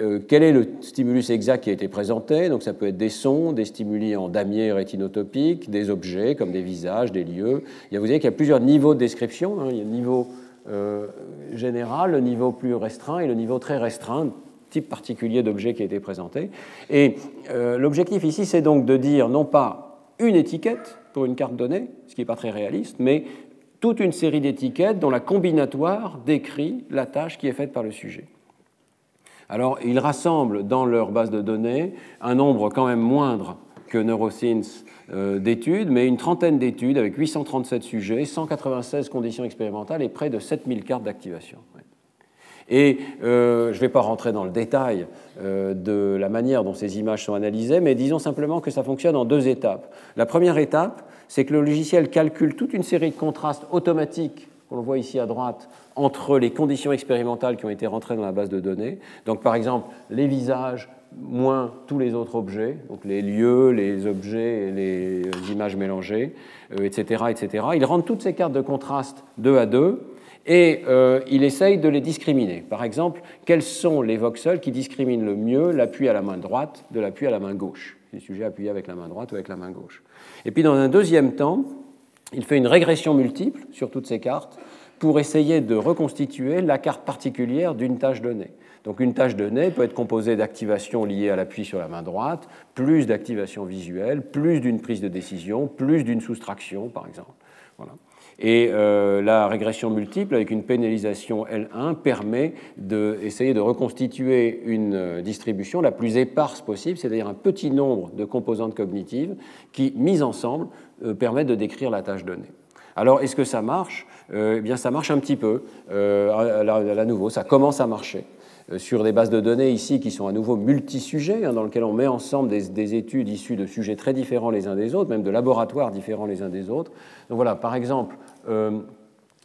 Euh, quel est le stimulus exact qui a été présenté? Donc ça peut être des sons, des stimuli en damier rétinotopique, des objets comme des visages, des lieux. vous voyez qu'il y a plusieurs niveaux de description. Hein. Il y a le niveau euh, général, le niveau plus restreint et le niveau très restreint, type particulier d'objet qui a été présenté. Et euh, l'objectif ici, c'est donc de dire non pas une étiquette, pour une carte donnée, ce qui n'est pas très réaliste, mais toute une série d'étiquettes dont la combinatoire décrit la tâche qui est faite par le sujet. Alors, ils rassemblent dans leur base de données un nombre quand même moindre que NeuroSynth euh, d'études, mais une trentaine d'études avec 837 sujets, 196 conditions expérimentales et près de 7000 cartes d'activation. Et euh, je ne vais pas rentrer dans le détail euh, de la manière dont ces images sont analysées, mais disons simplement que ça fonctionne en deux étapes. La première étape, c'est que le logiciel calcule toute une série de contrastes automatiques qu'on voit ici à droite, entre les conditions expérimentales qui ont été rentrées dans la base de données. Donc, par exemple, les visages moins tous les autres objets, donc les lieux, les objets et les images mélangées, etc., euh, etc. Il rentre toutes ces cartes de contraste deux à deux et euh, il essaye de les discriminer. Par exemple, quels sont les voxels qui discriminent le mieux l'appui à la main droite de l'appui à la main gauche? Les sujets appuyés avec la main droite ou avec la main gauche. Et puis dans un deuxième temps, il fait une régression multiple sur toutes ces cartes pour essayer de reconstituer la carte particulière d'une tâche donnée. Donc une tâche donnée peut être composée d'activations liées à l'appui sur la main droite, plus d'activations visuelles, plus d'une prise de décision, plus d'une soustraction, par exemple. Voilà. Et euh, la régression multiple, avec une pénalisation L1, permet d'essayer de, reconstituer une euh, distribution la plus éparse possible, c'est-à-dire un petit nombre de composantes cognitives qui, mises ensemble, euh, permettent de décrire la tâche donnée. Alors, est-ce que ça marche? Eh bien, ça marche un petit peu. à, nouveau, ça commence à marcher. Sur des bases de données ici qui sont à nouveau multisujets, hein, dans lesquelles on met ensemble des, études issues de sujets très différents les uns des autres, même de laboratoires différents les uns des autres. Donc voilà, par exemple, euh,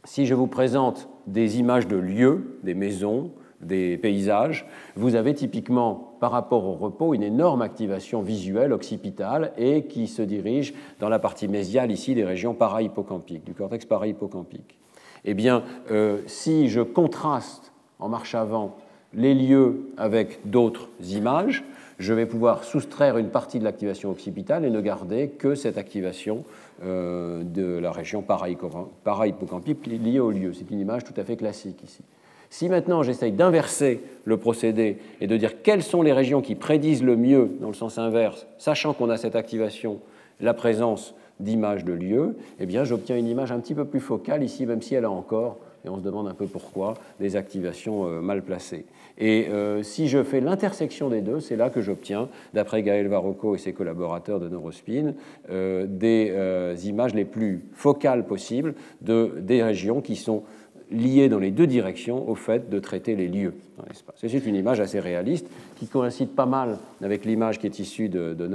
si je vous présente des images de lieux, des maisons, des paysages, vous avez typiquement, par rapport au repos, une énorme activation visuelle occipitale et qui se dirige dans la partie mésiale ici des régions para-hippocampiques, du cortex para-hippocampique. Eh bien, euh, si je contraste en marche avant les lieux avec d'autres images, je vais pouvoir soustraire une partie de l'activation occipitale et ne garder que cette activation euh, de la région para-hippocampique liée au lieu. C'est une image tout à fait classique ici. Si maintenant j'essaye d'inverser le procédé et de dire quelles sont les régions qui prédisent le mieux dans le sens inverse, sachant qu'on a cette activation, la présence d'images de lieu, eh bien j'obtiens une image un petit peu plus focale ici, même si elle a encore, et on se demande un peu pourquoi, des activations euh, mal placées. Et euh, si je fais l'intersection des deux, c'est là que j'obtiens, d'après Gaël Varocco et ses collaborateurs de Neurospin, euh, des images les plus focales possibles de, des régions qui sont liées dans les deux directions au fait de traiter les lieux dans l'espace. C'est une image assez réaliste qui coïncide pas mal avec l'image qui est issue de, de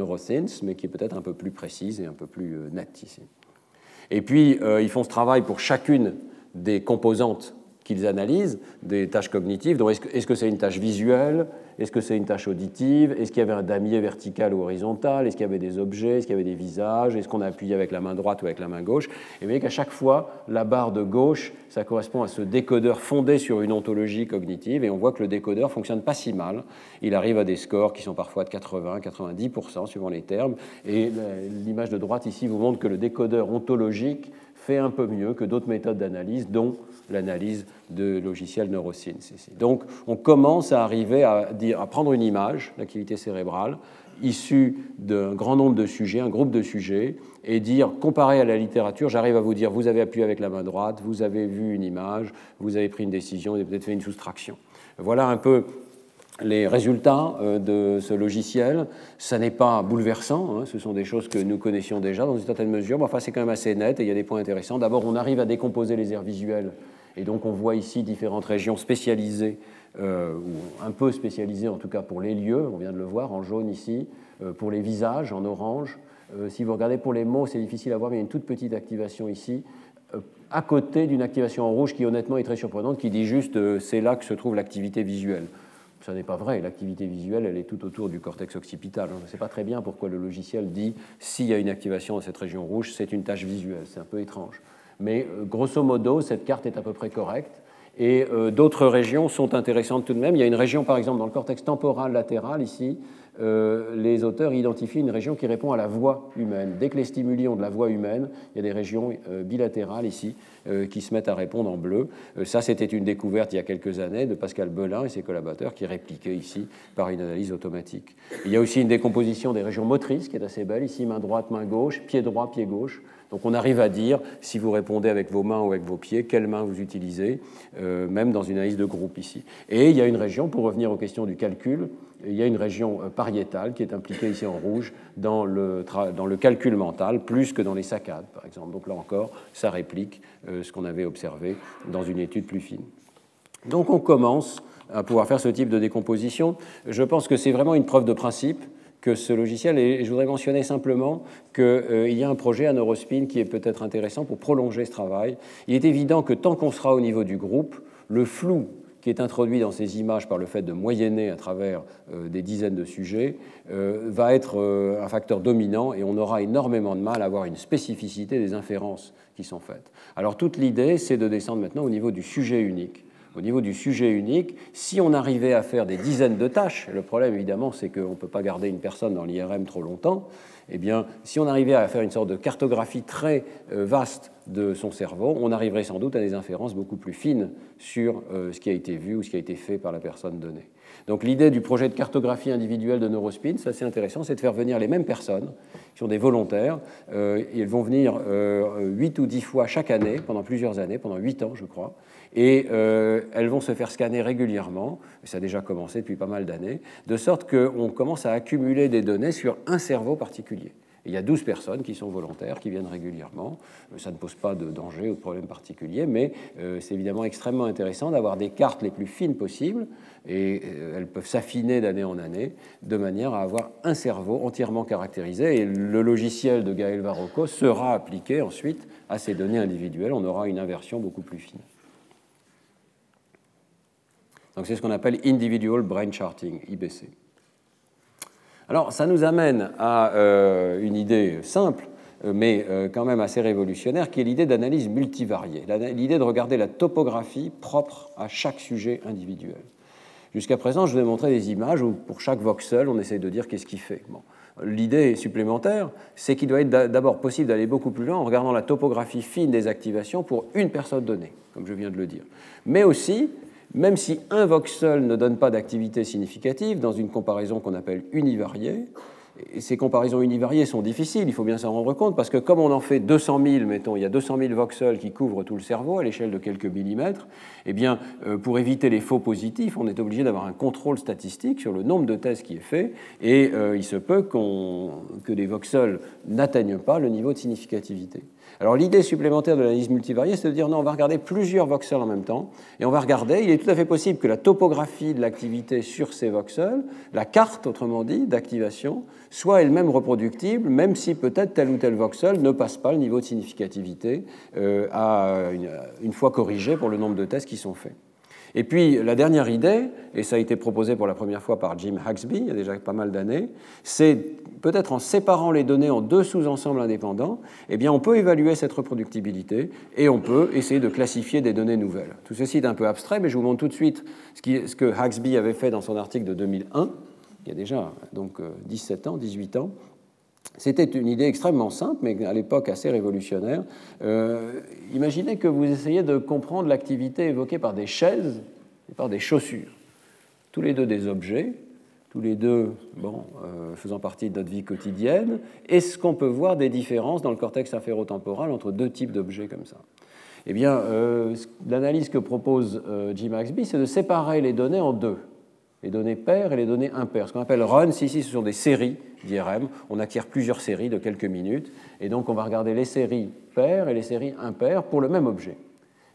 mais qui est peut-être un peu plus précise et un peu plus nette ici. Et puis, ils font ce travail pour chacune des composantes qu'ils analysent des tâches cognitives. Donc, est-ce que c'est une tâche visuelle? Est-ce que c'est une tâche auditive? Est-ce qu'il y avait un damier vertical ou horizontal? Est-ce qu'il y avait des objets? Est-ce qu'il y avait des visages? Est-ce qu'on a appuyé avec la main droite ou avec la main gauche? Et vous voyez qu'à chaque fois, la barre de gauche, ça correspond à ce décodeur fondé sur une ontologie cognitive. Et on voit que le décodeur fonctionne pas si mal. Il arrive à des scores qui sont parfois de 80, 90% suivant les termes. Et l'image de droite ici vous montre que le décodeur ontologique fait un peu mieux que d'autres méthodes d'analyse, dont l'analyse de logiciels neurosciences. Donc on commence à arriver à, dire, à prendre une image d'activité cérébrale issue d'un grand nombre de sujets, un groupe de sujets, et dire, comparé à la littérature, j'arrive à vous dire, vous avez appuyé avec la main droite, vous avez vu une image, vous avez pris une décision, vous avez peut-être fait une soustraction. Voilà un peu les résultats euh, de ce logiciel. Ça n'est pas bouleversant, hein, ce sont des choses que nous connaissions déjà dans une certaine mesure, mais enfin c'est quand même assez net et il y a des points intéressants. D'abord, on arrive à décomposer les aires visuelles et donc on voit ici différentes régions spécialisées ou un peu spécialisé en tout cas pour les lieux, on vient de le voir en jaune ici, pour les visages en orange. si vous regardez pour les mots, c'est difficile à voir, mais il y a une toute petite activation ici à côté d'une activation en rouge qui honnêtement est très surprenante, qui dit juste euh, c'est là que se trouve l'activité visuelle. Ça n'est pas vrai, l'activité visuelle, elle est tout autour du cortex occipital. On ne sait pas très bien pourquoi le logiciel dit s'il y a une activation dans cette région rouge, c'est une tâche visuelle. C'est un peu étrange. Mais euh, grosso modo, cette carte est à peu près correcte. Et euh, d'autres régions sont intéressantes tout de même. Il y a une région, par exemple, dans le cortex temporal latéral, ici, euh, les auteurs identifient une région qui répond à la voix humaine. Dès que les stimuli ont de la voix humaine, il y a des régions euh, bilatérales ici euh, qui se mettent à répondre en bleu. ça, c'était une découverte il y a quelques années de Pascal Belin et ses collaborateurs qui répliquaient ici par une analyse automatique. Il y a aussi une décomposition des régions motrices qui est assez belle, ici main droite, main gauche, pied droit, pied gauche. Donc on arrive à dire, si vous répondez avec vos mains ou avec vos pieds, quelles mains vous utilisez, même dans une analyse de groupe ici. Et il y a une région, pour revenir aux questions du calcul, il y a une région euh, pariétale qui est impliquée ici en rouge dans le, dans le calcul mental, plus que dans les saccades, par exemple. Donc là encore, ça réplique euh, ce qu'on avait observé dans une étude plus fine. Donc on commence à pouvoir faire ce type de décomposition. Je pense que c'est vraiment une preuve de principe que ce logiciel, et je voudrais mentionner simplement qu'il euh, y a un projet à Neurospin qui est peut-être intéressant pour prolonger ce travail. Il est évident que tant qu'on sera au niveau du groupe, le flou qui est introduit dans ces images par le fait de moyenner à travers euh, des dizaines de sujets, euh, va être euh, un facteur dominant et on aura énormément de mal à avoir une spécificité des inférences qui sont faites. Alors toute l'idée, c'est de descendre maintenant au niveau du sujet unique. Au niveau du sujet unique, si on arrivait à faire des dizaines de tâches, le problème évidemment c'est qu'on ne peut pas garder une personne dans l'IRM trop longtemps, eh bien, si on arrivait à faire une sorte de cartographie très euh, vaste de son cerveau, on arriverait sans doute à des inférences beaucoup plus fines sur euh, ce qui a été vu ou ce qui a été fait par la personne donnée. Donc l'idée du projet de cartographie individuelle de Neurospin, c'est assez intéressant, c'est de faire venir les mêmes personnes, qui sont des volontaires. Euh, ils vont venir 8 ou 10 fois chaque année, pendant plusieurs années, pendant 8 ans je crois, et euh, elles vont se faire scanner régulièrement, ça a déjà commencé depuis pas mal d'années, de sorte qu'on commence à accumuler des données sur un cerveau particulier. il y a 12 personnes qui sont volontaires, qui viennent régulièrement. Euh, ça ne pose pas de danger ou de problème particulier, mais euh, c'est évidemment extrêmement intéressant d'avoir des cartes les plus fines possibles, et elles peuvent s'affiner d'année en année, de manière à avoir un cerveau entièrement caractérisé, et le logiciel de Gaël Varocco sera appliqué ensuite à ces données individuelles. On aura une inversion beaucoup plus fine. Donc c'est ce qu'on appelle Individual Brain Charting, IBC. Alors ça nous amène à euh, une idée simple, euh, mais euh, quand même assez révolutionnaire, qui est l'idée d'analyse multivariée, l'idée de regarder la topographie propre à chaque sujet individuel. Jusqu'à présent, je vous ai montré des images où pour chaque voxel, on essaye de dire qu'est-ce qu'il fait. L'idée supplémentaire, c'est qu'il doit être d'abord possible d'aller beaucoup plus loin en regardant la topographie fine des activations pour une personne donnée, comme je viens de le dire. Mais aussi même si un voxel ne donne pas d'activité significative, dans une comparaison qu'on appelle univariée, ces comparaisons univariées sont difficiles, il faut bien s'en rendre compte, parce que comme on en fait 200 000, mettons, il y a 200 000 voxels qui couvrent tout le cerveau à l'échelle de quelques millimètres, eh bien, euh, pour éviter les faux positifs, on est obligé d'avoir un contrôle statistique sur le nombre de tests qui est fait, et euh, il se peut que les voxels n'atteignent pas le niveau de significativité. Alors l'idée supplémentaire de l'analyse multivariée, c'est de dire non, on va regarder plusieurs voxels en même temps, et on va regarder, il est tout à fait possible que la topographie de l'activité sur ces voxels, la carte autrement dit d'activation, soit elle-même reproductible, même si peut-être tel ou tel voxel ne passe pas le niveau de significativité euh, une fois corrigé pour le nombre de tests qui sont faits. Et puis la dernière idée, et ça a été proposé pour la première fois par Jim Haxby il y a déjà pas mal d'années, c'est peut-être en séparant les données en deux sous-ensembles indépendants, eh bien on peut évaluer cette reproductibilité et on peut essayer de classifier des données nouvelles. Tout ceci est un peu abstrait, mais je vous montre tout de suite ce, que Haxby avait fait dans son article de 2001, il y a déjà donc 17 ans, 18 ans, c'était une idée extrêmement simple, mais à l'époque assez révolutionnaire. Euh, imaginez que vous essayez de comprendre l'activité évoquée par des chaises et par des chaussures. Tous les deux des objets, tous les deux bon, euh, faisant partie de notre vie quotidienne. Est-ce qu'on peut voir des différences dans le cortex inférotemporal entre deux types d'objets comme ça? Eh bien, euh, l'analyse que propose Jim Axby, c'est de séparer les données en deux les données paires et les données impaires. Ce qu'on appelle runs, ici, ce sont des séries d'IRM. On acquiert plusieurs séries de quelques minutes. Et donc, on va regarder les séries paires et les séries impaires pour le même objet.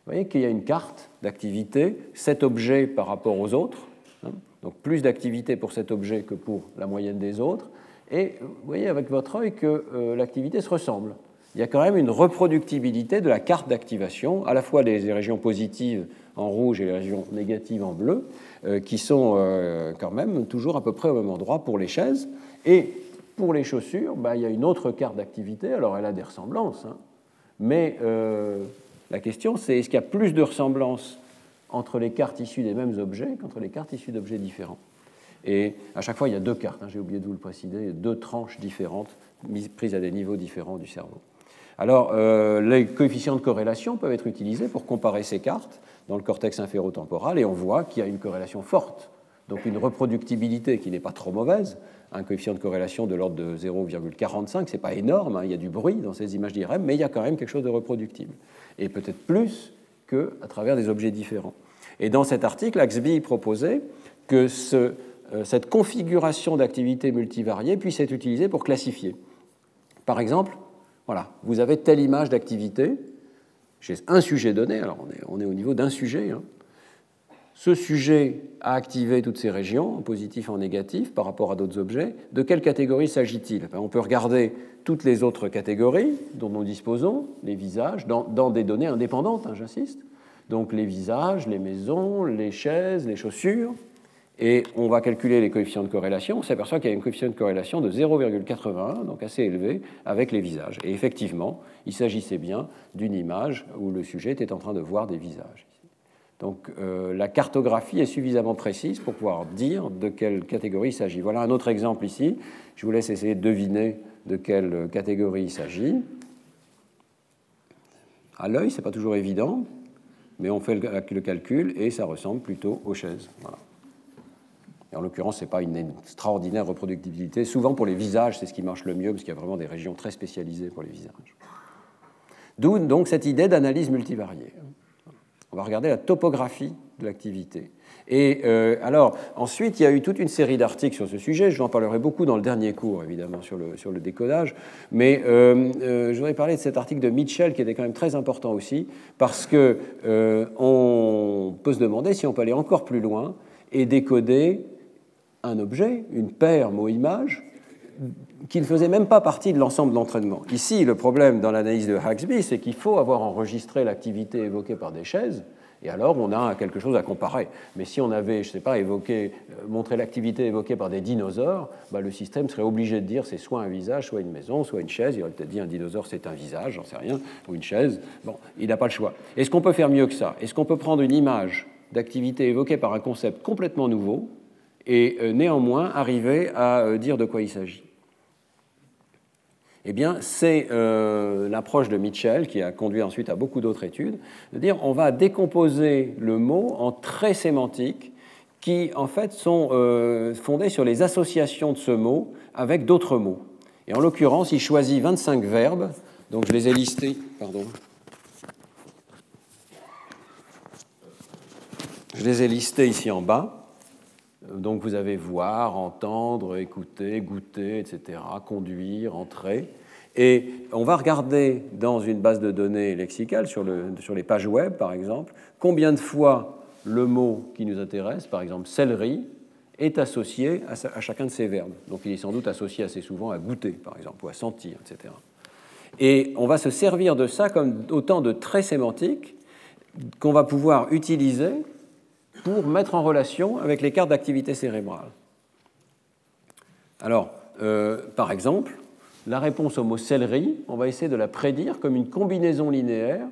Vous voyez qu'il y a une carte d'activité, cet objet par rapport aux autres, hein. donc plus d'activité pour cet objet que pour la moyenne des autres, et vous voyez avec votre œil que euh, l'activité se ressemble. Il y a quand même une reproductibilité de la carte d'activation, à la fois des régions positives en rouge et les régions négatives en bleu, euh, qui sont euh, quand même toujours à peu près au même endroit pour les chaises. Et pour les chaussures, bah, il y a une autre carte d'activité, alors elle a des ressemblances, hein. mais la question c'est est-ce qu'il y a plus de ressemblances entre les cartes issues des mêmes objets qu'entre les cartes issues d'objets différents? Et à chaque fois, il y a deux cartes, hein, j'ai oublié de vous le préciser, deux tranches différentes prises à des niveaux différents du cerveau. Alors, euh, les coefficients de corrélation peuvent être utilisés pour comparer ces cartes dans le cortex inférotemporal, et on voit qu'il y a une corrélation forte, donc une reproductibilité qui n'est pas trop mauvaise, un coefficient de corrélation de l'ordre de 0,45, c'est pas énorme, hein, il y a du bruit dans ces images d'IRM, mais il y a quand même quelque chose de reproductible, et peut-être plus qu'à travers des objets différents. Et dans cet article, Axby proposait que euh, cette configuration d'activités multivariées puisse être utilisée pour classifier. Par exemple, voilà, vous avez telle image d'activité, j'ai un sujet donné, alors on est, au niveau d'un sujet. Hein. Ce sujet a activé toutes ces régions, en positif et en négatif, par rapport à d'autres objets. De quelle catégorie s'agit-il? Ben, On peut regarder toutes les autres catégories dont nous disposons, les visages, dans, des données indépendantes, hein, j'insiste. Donc les visages, les maisons, les chaises, les chaussures, et on va calculer les coefficients de corrélation, on s'aperçoit qu'il y a un coefficient de corrélation de 0,81, donc assez élevé, avec les visages. Et effectivement, il s'agissait bien d'une image où le sujet était en train de voir des visages. Donc euh, la cartographie est suffisamment précise pour pouvoir dire de quelle catégorie il s'agit. Voilà un autre exemple ici. Je vous laisse essayer de deviner de quelle catégorie il s'agit. À l'œil, ce n'est pas toujours évident, mais on fait le calcul et ça ressemble plutôt aux chaises. Voilà en l'occurrence, ce n'est pas une extraordinaire reproductibilité. Souvent, pour les visages, c'est ce qui marche le mieux, parce qu'il y a vraiment des régions très spécialisées pour les visages. D'où donc cette idée d'analyse multivariée. On va regarder la topographie de l'activité. Et euh, alors, ensuite, il y a eu toute une série d'articles sur ce sujet. Je en parlerai beaucoup dans le dernier cours, évidemment, sur le, sur le décodage. Mais euh, euh, je voudrais parler de cet article de Mitchell, qui était quand même très important aussi, parce qu'on on peut se demander si on peut aller encore plus loin et décoder un objet, une paire mot-image, qui ne faisait même pas partie de l'ensemble de l'entraînement. Ici, le problème dans l'analyse de Haxby, c'est qu'il faut avoir enregistré l'activité évoquée par des chaises, et alors on a quelque chose à comparer. Mais si on avait, je ne sais pas, évoqué, euh, montré l'activité évoquée par des dinosaures, bah, le système serait obligé de dire c'est soit un visage, soit une maison, soit une chaise. Il aurait peut-être dit un dinosaure c'est un visage, j'en sais rien, ou une chaise. Bon, il n'a pas le choix. Est-ce qu'on peut faire mieux que ça? Est-ce qu'on peut prendre une image d'activité évoquée par un concept complètement nouveau, et euh, néanmoins arriver à euh, dire de quoi il s'agit. Eh bien, c'est euh, l'approche de Mitchell qui a conduit ensuite à beaucoup d'autres études, de dire on va décomposer le mot en traits sémantiques qui, en fait, sont fondés sur les associations de ce mot avec d'autres mots. Et en l'occurrence, il choisit 25 verbes, donc je les ai listés, pardon. Je les ai listés ici en bas. Donc vous avez voir, entendre, écouter, goûter, etc., conduire, entrer. Et on va regarder dans une base de données lexicale, sur, les pages web par exemple, combien de fois le mot qui nous intéresse, par exemple céleri, est associé à, chacun de ces verbes. Donc il est sans doute associé assez souvent à goûter, par exemple, ou à sentir, etc. Et on va se servir de ça comme autant de traits sémantiques qu'on va pouvoir utiliser pour mettre en relation avec les cartes d'activité cérébrale. Alors, euh, par exemple, la réponse au mot céleri, on va essayer de la prédire comme une combinaison linéaire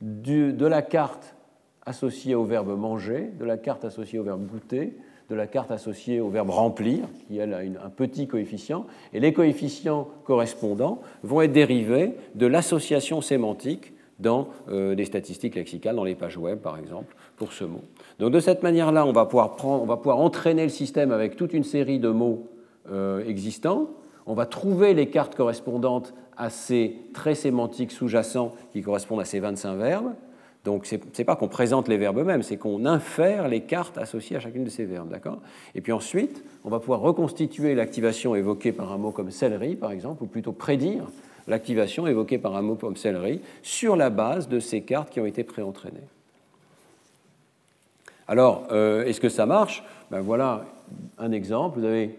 de la carte associée au verbe manger, de la carte associée au verbe goûter, de la carte associée au verbe remplir, qui elle a un petit coefficient, et les coefficients correspondants vont être dérivés de l'association sémantique dans euh, des statistiques lexicales, dans les pages web par exemple, pour ce mot. Donc de cette manière-là, on, va pouvoir on va pouvoir entraîner le système avec toute une série de mots euh, existants. On va trouver les cartes correspondantes à ces traits sémantiques sous-jacents qui correspondent à ces 25 verbes. Donc, ce n'est pas qu'on présente les verbes eux-mêmes, c'est qu'on infère les cartes associées à chacune de ces verbes. Et puis ensuite, on va pouvoir reconstituer l'activation évoquée par un mot comme céleri, par exemple, ou plutôt prédire l'activation évoquée par un mot comme céleri sur la base de ces cartes qui ont été préentraînées. Alors, euh, est-ce que ça marche? Ben Voilà un exemple. Vous avez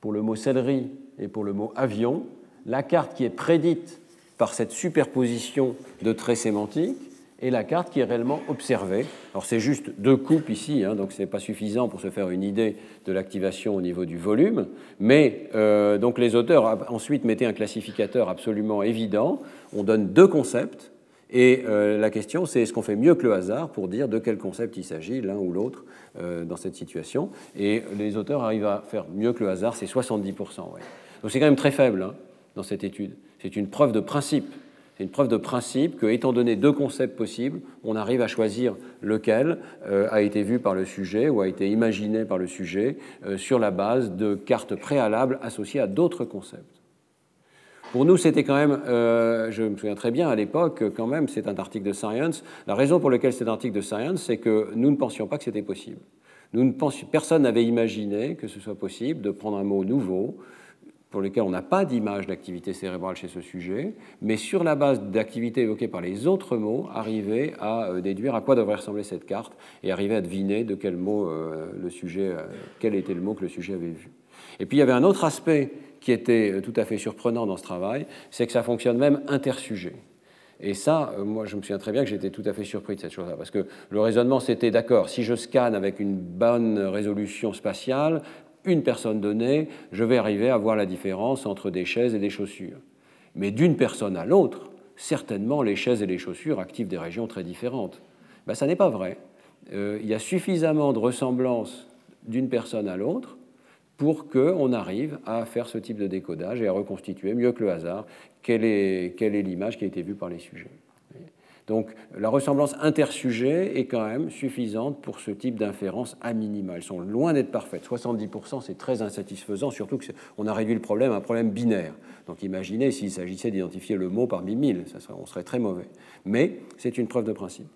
pour le mot céleri et pour le mot avion la carte qui est prédite par cette superposition de traits sémantiques et la carte qui est réellement observée. Alors c'est juste deux coupes ici, hein, donc ce n'est pas suffisant pour se faire une idée de l'activation au niveau du volume, mais euh, donc les auteurs ensuite mettaient un classificateur absolument évident. On donne deux concepts, et euh, la question c'est est-ce qu'on fait mieux que le hasard pour dire de quel concept il s'agit, l'un ou l'autre, euh, dans cette situation. Et les auteurs arrivent à faire mieux que le hasard, c'est 70%. Ouais. Donc c'est quand même très faible hein, dans cette étude. C'est une preuve de principe c'est une preuve de principe que, étant donné deux concepts possibles, on arrive à choisir lequel euh, a été vu par le sujet ou a été imaginé par le sujet sur la base de cartes préalables associées à d'autres concepts. Pour nous, c'était quand même, euh, je me souviens très bien à l'époque, quand même, c'est un article de Science. La raison pour laquelle c'est un article de Science, c'est que nous ne pensions pas que c'était possible. Nous ne pensions, personne n'avait imaginé que ce soit possible de prendre un mot nouveau, pour lesquels on n'a pas d'image d'activité cérébrale chez ce sujet, mais sur la base d'activités évoquées par les autres mots, arriver à euh, déduire à quoi devrait ressembler cette carte et arriver à deviner de quel mot euh, le sujet, quel était le mot que le sujet avait vu. Et puis il y avait un autre aspect qui était tout à fait surprenant dans ce travail, c'est que ça fonctionne même intersujet. Et ça, moi, je me souviens très bien que j'étais tout à fait surpris de cette chose-là, parce que le raisonnement, c'était d'accord, si je scanne avec une bonne résolution spatiale, une personne donnée, je vais arriver à voir la différence entre des chaises et des chaussures. Mais d'une personne à l'autre, certainement les chaises et les chaussures activent des régions très différentes. Ben, ça n'est pas vrai. Euh, il y a suffisamment de ressemblance d'une personne à l'autre pour qu'on arrive à faire ce type de décodage et à reconstituer mieux que le hasard quelle est l'image qui a été vue par les sujets. Donc la ressemblance intersujet est quand même suffisante pour ce type d'inférence à minima. Elles sont loin d'être parfaites. 70%, c'est très insatisfaisant, surtout qu'on a réduit le problème à un problème binaire. Donc imaginez s'il s'agissait d'identifier le mot parmi mille, ça on serait très mauvais. Mais c'est une preuve de principe.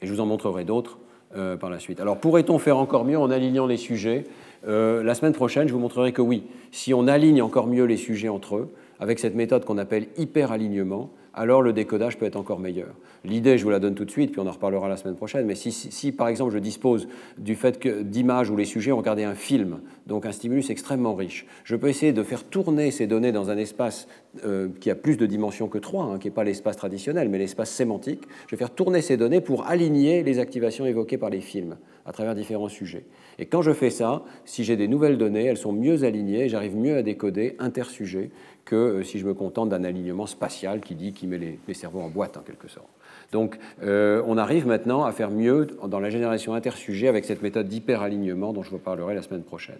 Et je vous en montrerai d'autres euh, par la suite. Alors pourrait-on faire encore mieux en alignant les sujets? Euh, La semaine prochaine, je vous montrerai que oui, si on aligne encore mieux les sujets entre eux, avec cette méthode qu'on appelle hyper-alignement, alors le décodage peut être encore meilleur. L'idée, je vous la donne tout de suite, puis on en reparlera la semaine prochaine, mais si, par exemple je dispose du fait que d'images où les sujets ont regardé un film, donc un stimulus extrêmement riche, je peux essayer de faire tourner ces données dans un espace euh, qui a plus de dimensions que 3, hein, qui n'est pas l'espace traditionnel, mais l'espace sémantique. Je vais faire tourner ces données pour aligner les activations évoquées par les films à travers différents sujets. Et quand je fais ça, si j'ai des nouvelles données, elles sont mieux alignées, j'arrive mieux à décoder intersujets que euh, si je me contente d'un alignement spatial qui dit qui met les, cerveaux en boîte en quelque sorte. Donc euh, on arrive maintenant à faire mieux dans la génération intersujet avec cette méthode d'hyperalignement dont je vous parlerai la semaine prochaine.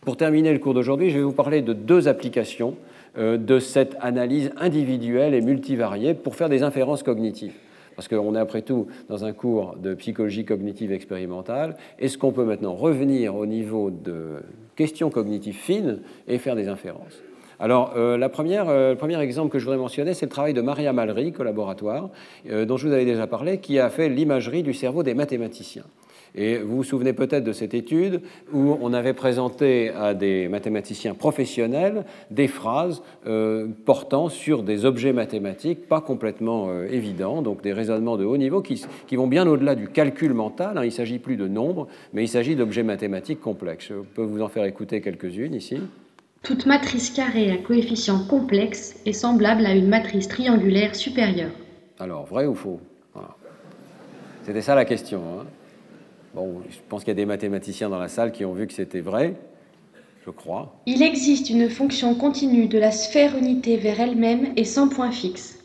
Pour terminer le cours d'aujourd'hui, je vais vous parler de deux applications de cette analyse individuelle et multivariée pour faire des inférences cognitives. Parce qu'on est après tout dans un cours de psychologie cognitive expérimentale. Est-ce qu'on peut maintenant revenir au niveau de questions cognitives fines et faire des inférences? Alors, euh, la première, euh, le premier exemple que je voudrais mentionner, c'est le travail de Maria Malry, collaboratoire, euh, dont je vous avais déjà parlé, qui a fait l'imagerie du cerveau des mathématiciens. Et vous vous souvenez peut-être de cette étude où on avait présenté à des mathématiciens professionnels des phrases portant sur des objets mathématiques pas complètement évidents, donc des raisonnements de haut niveau qui, vont bien au-delà du calcul mental. Hein. il ne s'agit plus de nombres, mais il s'agit d'objets mathématiques complexes. Je peux vous en faire écouter quelques-unes ici. Toute matrice carrée à coefficient complexe est semblable à une matrice triangulaire supérieure. Alors, vrai ou faux? C'était ça la question. Hein. Bon, je pense qu'il y a des mathématiciens dans la salle qui ont vu que c'était vrai, je crois. Il existe une fonction continue de la sphère unité vers elle-même et sans point fixe.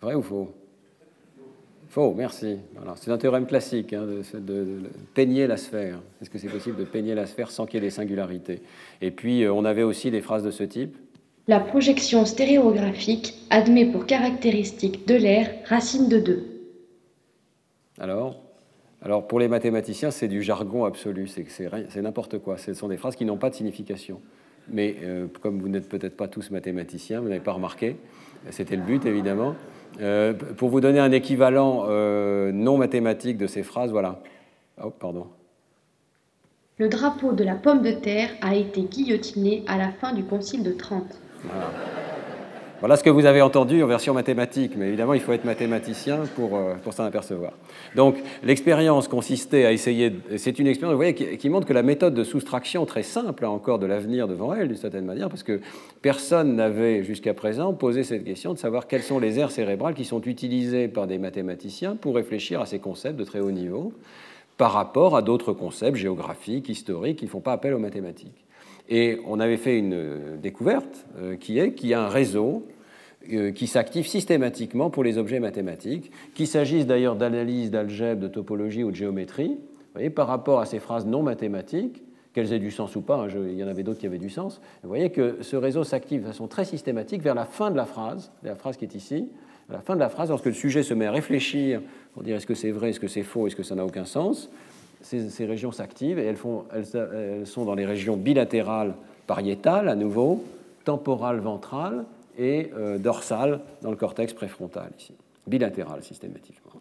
Vrai ou faux? Faux, merci. c'est un théorème classique hein, de, peigner la sphère. Est-ce que c'est possible de peigner la sphère sans qu'il y ait des singularités? Et puis, euh, on avait aussi des phrases de ce type. La projection stéréographique admet pour caractéristique de l'air racine de 2. Alors, alors, pour les mathématiciens, c'est du jargon absolu, c'est n'importe quoi. Ce sont des phrases qui n'ont pas de signification. Mais euh, comme vous n'êtes peut-être pas tous mathématiciens, vous n'avez pas remarqué, c'était le but évidemment. Euh, pour vous donner un équivalent euh, non mathématique de ces phrases, voilà. Oh, pardon. Le drapeau de la pomme de terre a été guillotiné à la fin du Concile de Trente. Voilà ce que vous avez entendu en version mathématique, mais évidemment, il faut être mathématicien pour, euh, pour s'en apercevoir. Donc, l'expérience consistait à essayer. C'est une expérience, vous voyez, qui, montre que la méthode de soustraction, très simple, a encore de l'avenir devant elle, d'une certaine manière, parce que personne n'avait jusqu'à présent posé cette question de savoir quelles sont les aires cérébrales qui sont utilisées par des mathématiciens pour réfléchir à ces concepts de très haut niveau par rapport à d'autres concepts géographiques, historiques, qui ne font pas appel aux mathématiques. Et on avait fait une découverte euh, qui est qu'il y a un réseau euh, qui s'active systématiquement pour les objets mathématiques, qu'il s'agisse d'ailleurs d'analyse, d'algèbre, de topologie ou de géométrie, vous voyez, par rapport à ces phrases non mathématiques, qu'elles aient du sens ou pas, hein, il y en avait d'autres qui avaient du sens, vous voyez que ce réseau s'active de façon très systématique vers la fin de la phrase, la phrase qui est ici, la fin de la phrase, lorsque le sujet se met à réfléchir pour dire est-ce que c'est vrai, est-ce que c'est faux, est-ce que ça n'a aucun sens, ces, régions s'activent et elles, sont dans les régions bilatérales pariétales à nouveau, temporales ventrales et euh, dorsales dans le cortex préfrontal ici, bilatérales systématiquement.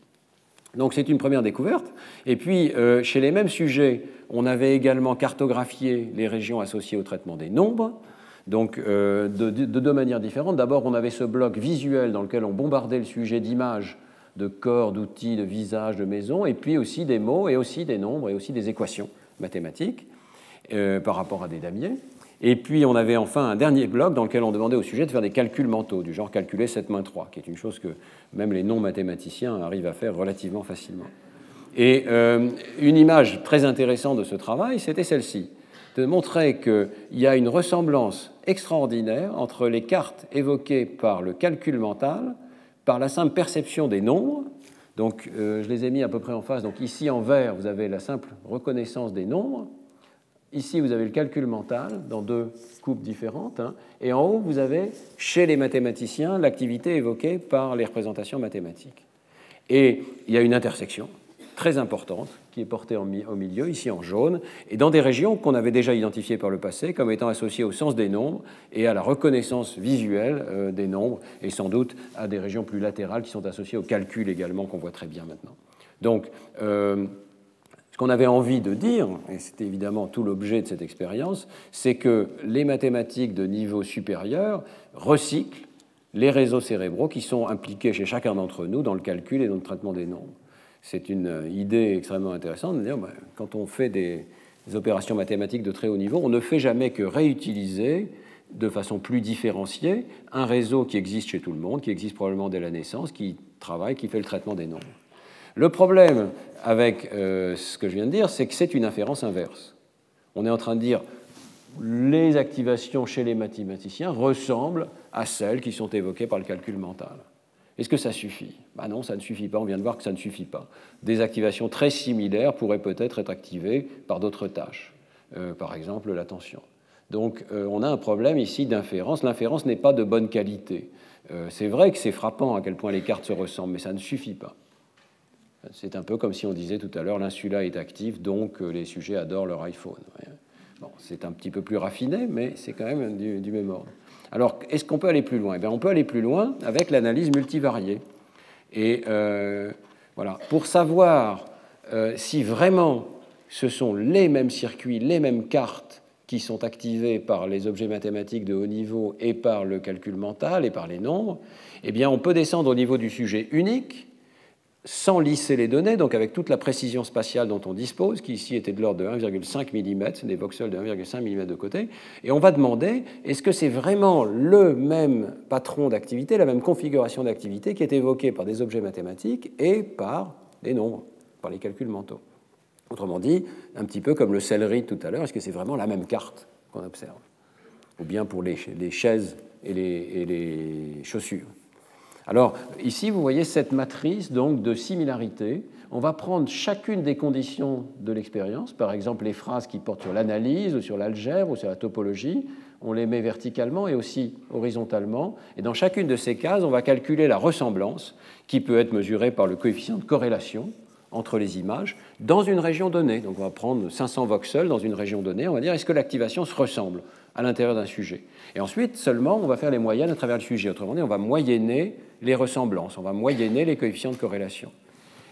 Donc c'est une première découverte. Et puis euh, chez les mêmes sujets, on avait également cartographié les régions associées au traitement des nombres. Donc euh, de, deux manières différentes. D'abord, on avait ce bloc visuel dans lequel on bombardait le sujet d'images de corps, d'outils, de visages, de maisons, et puis aussi des mots, et aussi des nombres, et aussi des équations mathématiques euh, par rapport à des damiers. Et puis on avait enfin un dernier bloc dans lequel on demandait au sujet de faire des calculs mentaux, du genre calculer 7 moins 3, qui est une chose que même les non-mathématiciens arrivent à faire relativement facilement. Et euh, une image très intéressante de ce travail, c'était celle-ci, de montrer qu'il y a une ressemblance extraordinaire entre les cartes évoquées par le calcul mental par la simple perception des nombres. Donc, euh, je les ai mis à peu près en face. Donc, ici en vert, vous avez la simple reconnaissance des nombres. Ici, vous avez le calcul mental dans deux coupes différentes. Hein. Et en haut, vous avez, chez les mathématiciens, l'activité évoquée par les représentations mathématiques. Et il y a une intersection très importante qui est portée au milieu, ici en jaune, et dans des régions qu'on avait déjà identifiées par le passé comme étant associées au sens des nombres et à la reconnaissance visuelle euh, des nombres, et sans doute à des régions plus latérales qui sont associées au calcul également, qu'on voit très bien maintenant. Donc, euh, ce qu'on avait envie de dire, et c'était évidemment tout l'objet de cette expérience, c'est que les mathématiques de niveau supérieur recyclent les réseaux cérébraux qui sont impliqués chez chacun d'entre nous dans le calcul et dans le traitement des nombres c'est une idée extrêmement intéressante dire ben, quand on fait des, opérations mathématiques de très haut niveau, on ne fait jamais que réutiliser de façon plus différenciée un réseau qui existe chez tout le monde, qui existe probablement dès la naissance, qui travaille, qui fait le traitement des nombres. Le problème avec euh, ce que je viens de dire, c'est que c'est une inférence inverse. On est en train de dire les activations chez les mathématiciens ressemblent à celles qui sont évoquées par le calcul mental. Est-ce que ça suffit? Bah Non, ça ne suffit pas. On vient de voir que ça ne suffit pas. Des activations très similaires pourraient peut-être être activées par d'autres tâches, euh, par exemple l'attention. Donc euh, on a un problème ici d'inférence. L'inférence n'est pas de bonne qualité. Euh, c'est vrai que c'est frappant à quel point les cartes se ressemblent, mais ça ne suffit pas. C'est un peu comme si on disait tout à l'heure l'insula est active, donc les sujets adorent leur iPhone. Bon, c'est un petit peu plus raffiné, mais c'est quand même du même ordre. Alors, est-ce qu'on peut aller plus loin? Eh On peut aller plus loin avec l'analyse multivariée. Et euh, voilà, pour savoir euh, si vraiment ce sont les mêmes circuits, les mêmes cartes qui sont activées par les objets mathématiques de haut niveau et par le calcul mental et par les nombres, eh bien, on peut descendre au niveau du sujet unique sans lisser les données, donc avec toute la précision spatiale dont on dispose, qui ici était de l'ordre de 1,5 mm, des voxels de 1,5 mm de côté, et on va demander est-ce que c'est vraiment le même patron d'activité, la même configuration d'activité qui est évoquée par des objets mathématiques et par des nombres, par les calculs mentaux? Autrement dit, un petit peu comme le céleri tout à l'heure, est-ce que c'est vraiment la même carte qu'on observe? Ou bien pour les, chaises et les chaussures? Alors ici, vous voyez cette matrice donc de similarité. On va prendre chacune des conditions de l'expérience, par exemple les phrases qui portent sur l'analyse ou sur l'algèbre ou sur la topologie, on les met verticalement et aussi horizontalement. Et dans chacune de ces cases, on va calculer la ressemblance qui peut être mesurée par le coefficient de corrélation entre les images dans une région donnée. Donc on va prendre 500 voxels dans une région donnée, on va dire est-ce que l'activation se ressemble? À l'intérieur d'un sujet. Et ensuite, seulement, on va faire les moyennes à travers le sujet. Autrement dit, on va moyenner les ressemblances, on va moyenner les coefficients de corrélation.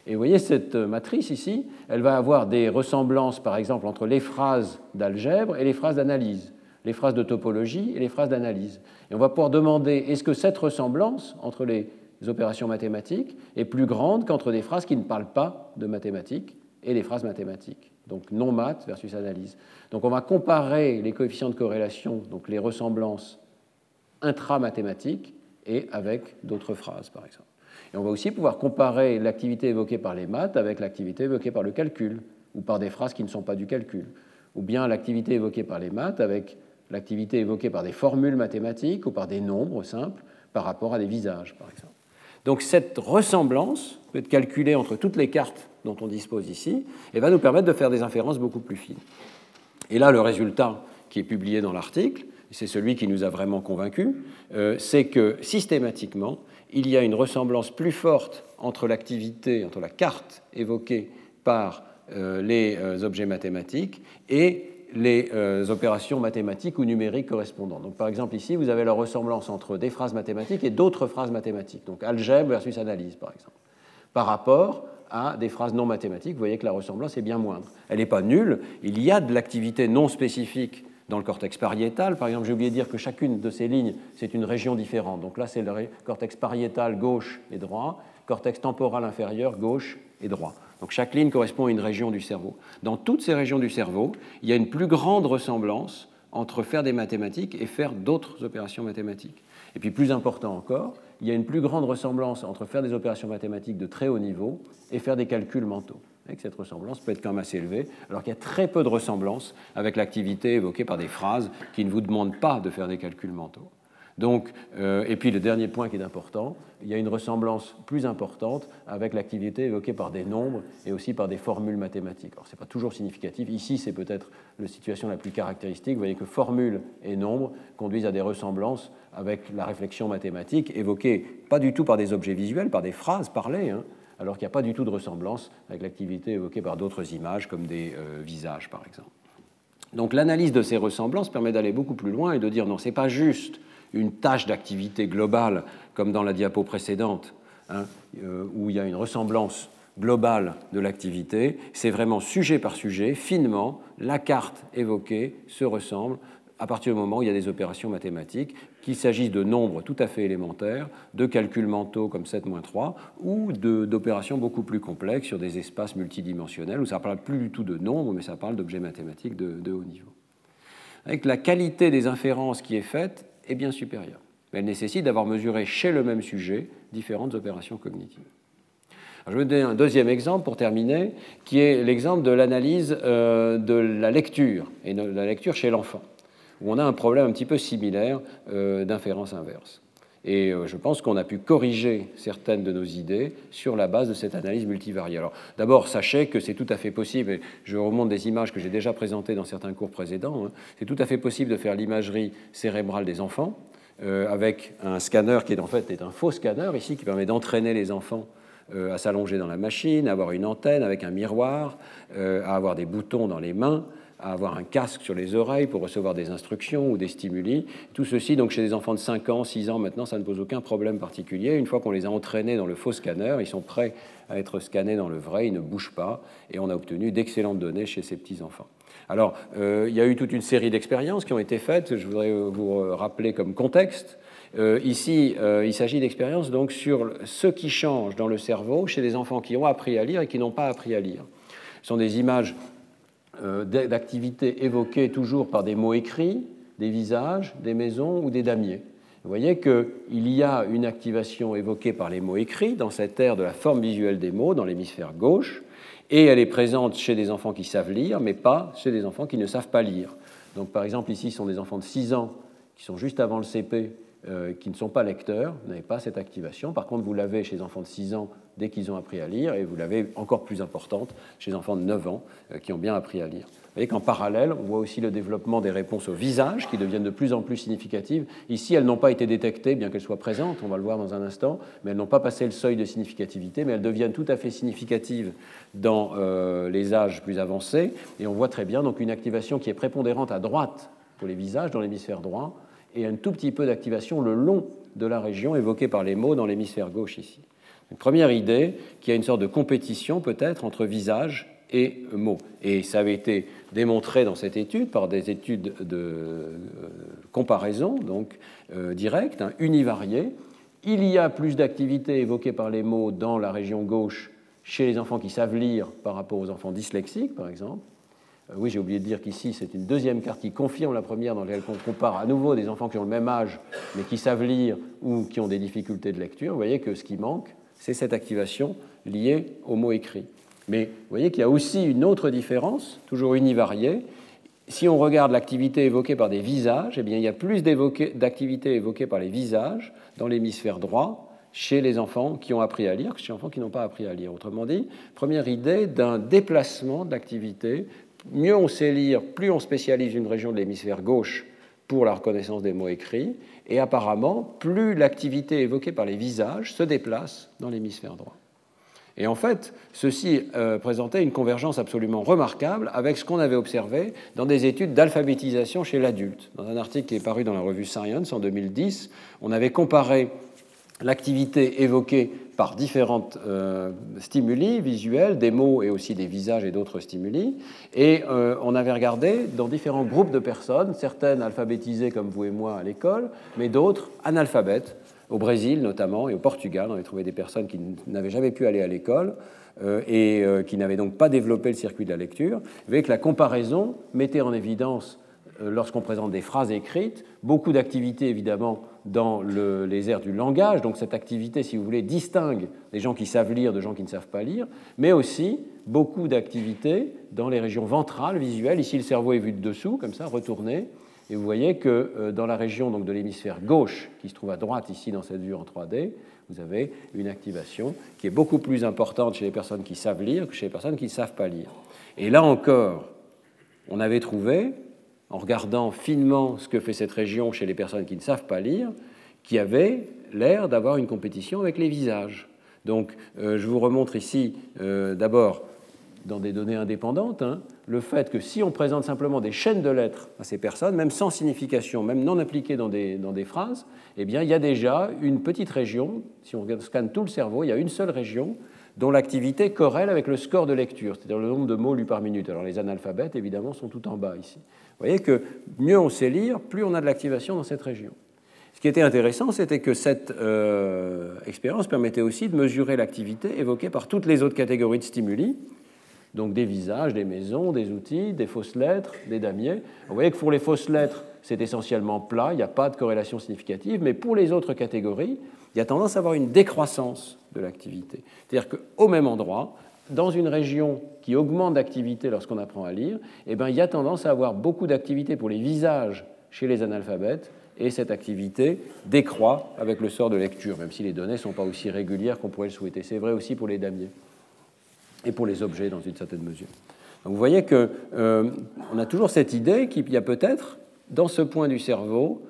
Et vous voyez cette matrice ici, elle va avoir des ressemblances, par exemple, entre les phrases d'algèbre et les phrases d'analyse. les phrases de topologie et les phrases d'analyse. Et on va pouvoir demander est-ce que cette ressemblance entre les opérations mathématiques est plus grande qu'entre des phrases qui ne parlent pas de mathématiques et les phrases mathématiques. Donc non maths versus analyse. Donc on va comparer les coefficients de corrélation, donc les ressemblances intramathématiques et avec d'autres phrases, par exemple. Et on va aussi pouvoir comparer l'activité évoquée par les maths avec l'activité évoquée par le calcul, ou par des phrases qui ne sont pas du calcul, ou bien l'activité évoquée par les maths avec l'activité évoquée par des formules mathématiques ou par des nombres simples par rapport à des visages, par exemple. Donc cette ressemblance peut être calculée entre toutes les cartes dont on dispose ici et va nous permettre de faire des inférences beaucoup plus fines. Et là, le résultat qui est publié dans l'article, c'est celui qui nous a vraiment convaincus, euh, c'est que systématiquement, il y a une ressemblance plus forte entre l'activité, entre la carte évoquée par euh, les euh, objets mathématiques et les opérations mathématiques ou numériques correspondantes. Par exemple, ici, vous avez la ressemblance entre des phrases mathématiques et d'autres phrases mathématiques, donc algèbre versus analyse, par exemple, par rapport à des phrases non mathématiques. Vous voyez que la ressemblance est bien moindre. Elle n'est pas nulle. Il y a de l'activité non spécifique dans le cortex pariétal. Par exemple, j'ai oublié de dire que chacune de ces lignes, c'est une région différente. Donc là, c'est le cortex pariétal gauche et droit, cortex temporal inférieur gauche et droit. Donc chaque ligne correspond à une région du cerveau. Dans toutes ces régions du cerveau, il y a une plus grande ressemblance entre faire des mathématiques et faire d'autres opérations mathématiques. Et puis plus important encore, il y a une plus grande ressemblance entre faire des opérations mathématiques de très haut niveau et faire des calculs mentaux cette ressemblance peut être quand même assez élevée, alors qu'il y a très peu de ressemblance avec l'activité évoquée par des phrases qui ne vous demandent pas de faire des calculs mentaux. Donc, euh, et puis le dernier point qui est important, il y a une ressemblance plus importante avec l'activité évoquée par des nombres et aussi par des formules mathématiques. Alors, ce n'est pas toujours significatif. Ici, c'est peut-être la situation la plus caractéristique. Vous voyez que formules et nombres conduisent à des ressemblances avec la réflexion mathématique évoquée pas du tout par des objets visuels, par des phrases parlées, hein, alors qu'il n'y a pas du tout de ressemblance avec l'activité évoquée par d'autres images, comme des euh, visages par exemple. Donc l'analyse de ces ressemblances permet d'aller beaucoup plus loin et de dire non, ce n'est pas juste une tâche d'activité globale comme dans la diapo précédente, hein, euh, où il y a une ressemblance globale de l'activité, c'est vraiment sujet par sujet, finement, la carte évoquée se ressemble à partir du moment où il y a des opérations mathématiques, qu'il s'agisse de nombres tout à fait élémentaires, de calculs mentaux comme 7-3, ou d'opérations beaucoup plus complexes sur des espaces multidimensionnels, où ça ne parle plus du tout de nombres, mais ça parle d'objets mathématiques de, de, haut niveau. Avec la qualité des inférences qui est faite est bien supérieure. Mais elle nécessite d'avoir mesuré chez le même sujet différentes opérations cognitives. je vais donner un deuxième exemple pour terminer, qui est l'exemple de l'analyse euh, de la lecture, et de la lecture chez l'enfant où on a un problème un petit peu similaire euh, d'inférence inverse. Et euh, je pense qu'on a pu corriger certaines de nos idées sur la base de cette analyse multivariée. Alors, d'abord, sachez que c'est tout à fait possible, et je remonte des images que j'ai déjà présentées dans certains cours précédents, hein, c'est tout à fait possible de faire l'imagerie cérébrale des enfants euh, avec un scanner qui est en fait est un faux scanner ici qui permet d'entraîner les enfants à s'allonger dans la machine, à avoir une antenne avec un miroir, à avoir des boutons dans les mains, à avoir un casque sur les oreilles pour recevoir des instructions ou des stimuli. Tout ceci, donc chez des enfants de 5 ans, 6 ans maintenant, ça ne pose aucun problème particulier. Une fois qu'on les a entraînés dans le faux scanner, ils sont prêts à être scannés dans le vrai, ils ne bougent pas, et on a obtenu d'excellentes données chez ces petits-enfants. Alors, euh, il y a eu toute une série d'expériences qui ont été faites, je voudrais vous rappeler comme contexte. Euh, ici, euh, il s'agit d'expériences donc sur ce qui change dans le cerveau chez des enfants qui ont appris à lire et qui n'ont pas appris à lire. Ce sont des images euh, d'activités évoquées toujours par des mots écrits, des visages, des maisons ou des damiers. Vous voyez qu'il y a une activation évoquée par les mots écrits dans cette ère de la forme visuelle des mots dans l'hémisphère gauche, et elle est présente chez des enfants qui savent lire, mais pas chez des enfants qui ne savent pas lire. Donc par exemple ici, ce sont des enfants de 6 ans qui sont juste avant le CP, euh, qui ne sont pas lecteurs, vous n'avez pas cette activation. Par contre, vous l'avez chez les enfants de 6 ans dès qu'ils ont appris à lire, et vous l'avez encore plus importante chez les enfants de 9 ans euh, qui ont bien appris à lire. Vous voyez qu'en parallèle, on voit aussi le développement des réponses au visage qui deviennent de plus en plus significatives. Ici, elles n'ont pas été détectées, bien qu'elles soient présentes, on va le voir dans un instant, mais elles n'ont pas passé le seuil de significativité, mais elles deviennent tout à fait significatives dans euh, les âges plus avancés. Et on voit très bien donc une activation qui est prépondérante à droite pour les visages dans l'hémisphère droit, et un tout petit peu d'activation le long de la région évoquée par les mots dans l'hémisphère gauche ici. Une première idée, qu'il y a une sorte de compétition peut-être entre visage et mots. Et ça avait été démontré dans cette étude par des études de euh, comparaison, donc euh, directe, hein. Il y a plus d'activité évoquée par les mots dans la région gauche chez les enfants qui savent lire par rapport aux enfants dyslexiques, par exemple. Euh, oui, j'ai oublié de dire qu'ici, c'est une deuxième carte qui confirme la première, dans laquelle on compare à nouveau des enfants qui ont le même âge, mais qui savent lire ou qui ont des difficultés de lecture. Vous voyez que ce qui manque, c'est cette activation liée aux mots écrits. Mais vous voyez qu'il y a aussi une autre différence, toujours univariée. Si on regarde l'activité évoquée par des visages, eh bien, il y a plus d'activité évoquée par les visages dans l'hémisphère droit chez les enfants qui ont appris à lire que chez les enfants qui n'ont pas appris à lire. Autrement dit, première idée d'un déplacement d'activité. Mieux on sait lire, plus on spécialise une région de l'hémisphère gauche pour la reconnaissance des mots écrits, et apparemment, plus l'activité évoquée par les visages se déplace dans l'hémisphère droit. Et en fait, ceci euh, présentait une convergence absolument remarquable avec ce qu'on avait observé dans des études d'alphabétisation chez l'adulte. Dans un article qui est paru dans la revue Science en 2010, on avait comparé l'activité évoquée par différents euh, stimuli visuels, des mots et aussi des visages et d'autres stimuli. Et euh, on avait regardé dans différents groupes de personnes, certaines alphabétisées comme vous et moi à l'école, mais d'autres analphabètes, au Brésil notamment et au Portugal. On avait trouvé des personnes qui n'avaient jamais pu aller à l'école euh, et qui n'avaient donc pas développé le circuit de la lecture. Avec la comparaison mettait en évidence lorsqu'on présente des phrases écrites, beaucoup d'activités évidemment dans les aires du langage, donc cette activité, si vous voulez, distingue des gens qui savent lire de gens qui ne savent pas lire, mais aussi beaucoup d'activités dans les régions ventrales, visuelles. Ici, le cerveau est vu de dessous, comme ça, retourné, et vous voyez que euh, dans la région donc, de l'hémisphère gauche, qui se trouve à droite ici dans cette vue en 3D, vous avez une activation qui est beaucoup plus importante chez les personnes qui savent lire que chez les personnes qui ne savent pas lire. Et là encore, on avait trouvé en regardant finement ce que fait cette région chez les personnes qui ne savent pas lire, qui avait l'air d'avoir une compétition avec les visages. Donc, euh, je vous remontre ici euh, d'abord, dans des données indépendantes, hein, le fait que si on présente simplement des chaînes de lettres à ces personnes, même sans signification, même non appliquées dans des, dans des phrases, eh bien, il y a déjà une petite région, si on scanne tout le cerveau, il y a une seule région dont l'activité corrèle avec le score de lecture, c'est-à-dire le nombre de mots lus par minute. Alors les analphabètes, évidemment, sont tout en bas ici. Vous voyez que mieux on sait lire, plus on a de l'activation dans cette région. Ce qui était intéressant, c'était que cette euh, expérience permettait aussi de mesurer l'activité évoquée par toutes les autres catégories de stimuli, donc des visages, des maisons, des outils, des fausses lettres, des damiers. Vous voyez que pour les fausses lettres, c'est essentiellement plat, il n'y a pas de corrélation significative, mais pour les autres catégories, il y a tendance à avoir une décroissance de l'activité. C'est-à-dire qu'au même endroit, dans une région qui augmente d'activité lorsqu'on apprend à lire, eh bien, il y a tendance à avoir beaucoup d'activité pour les visages chez les analphabètes, et cette activité décroît avec le sort de lecture, même si les données ne sont pas aussi régulières qu'on pourrait le souhaiter. C'est vrai aussi pour les damiers et pour les objets dans une certaine mesure. Donc vous voyez qu'on euh, a toujours cette idée qu'il y a peut-être, dans ce point du cerveau,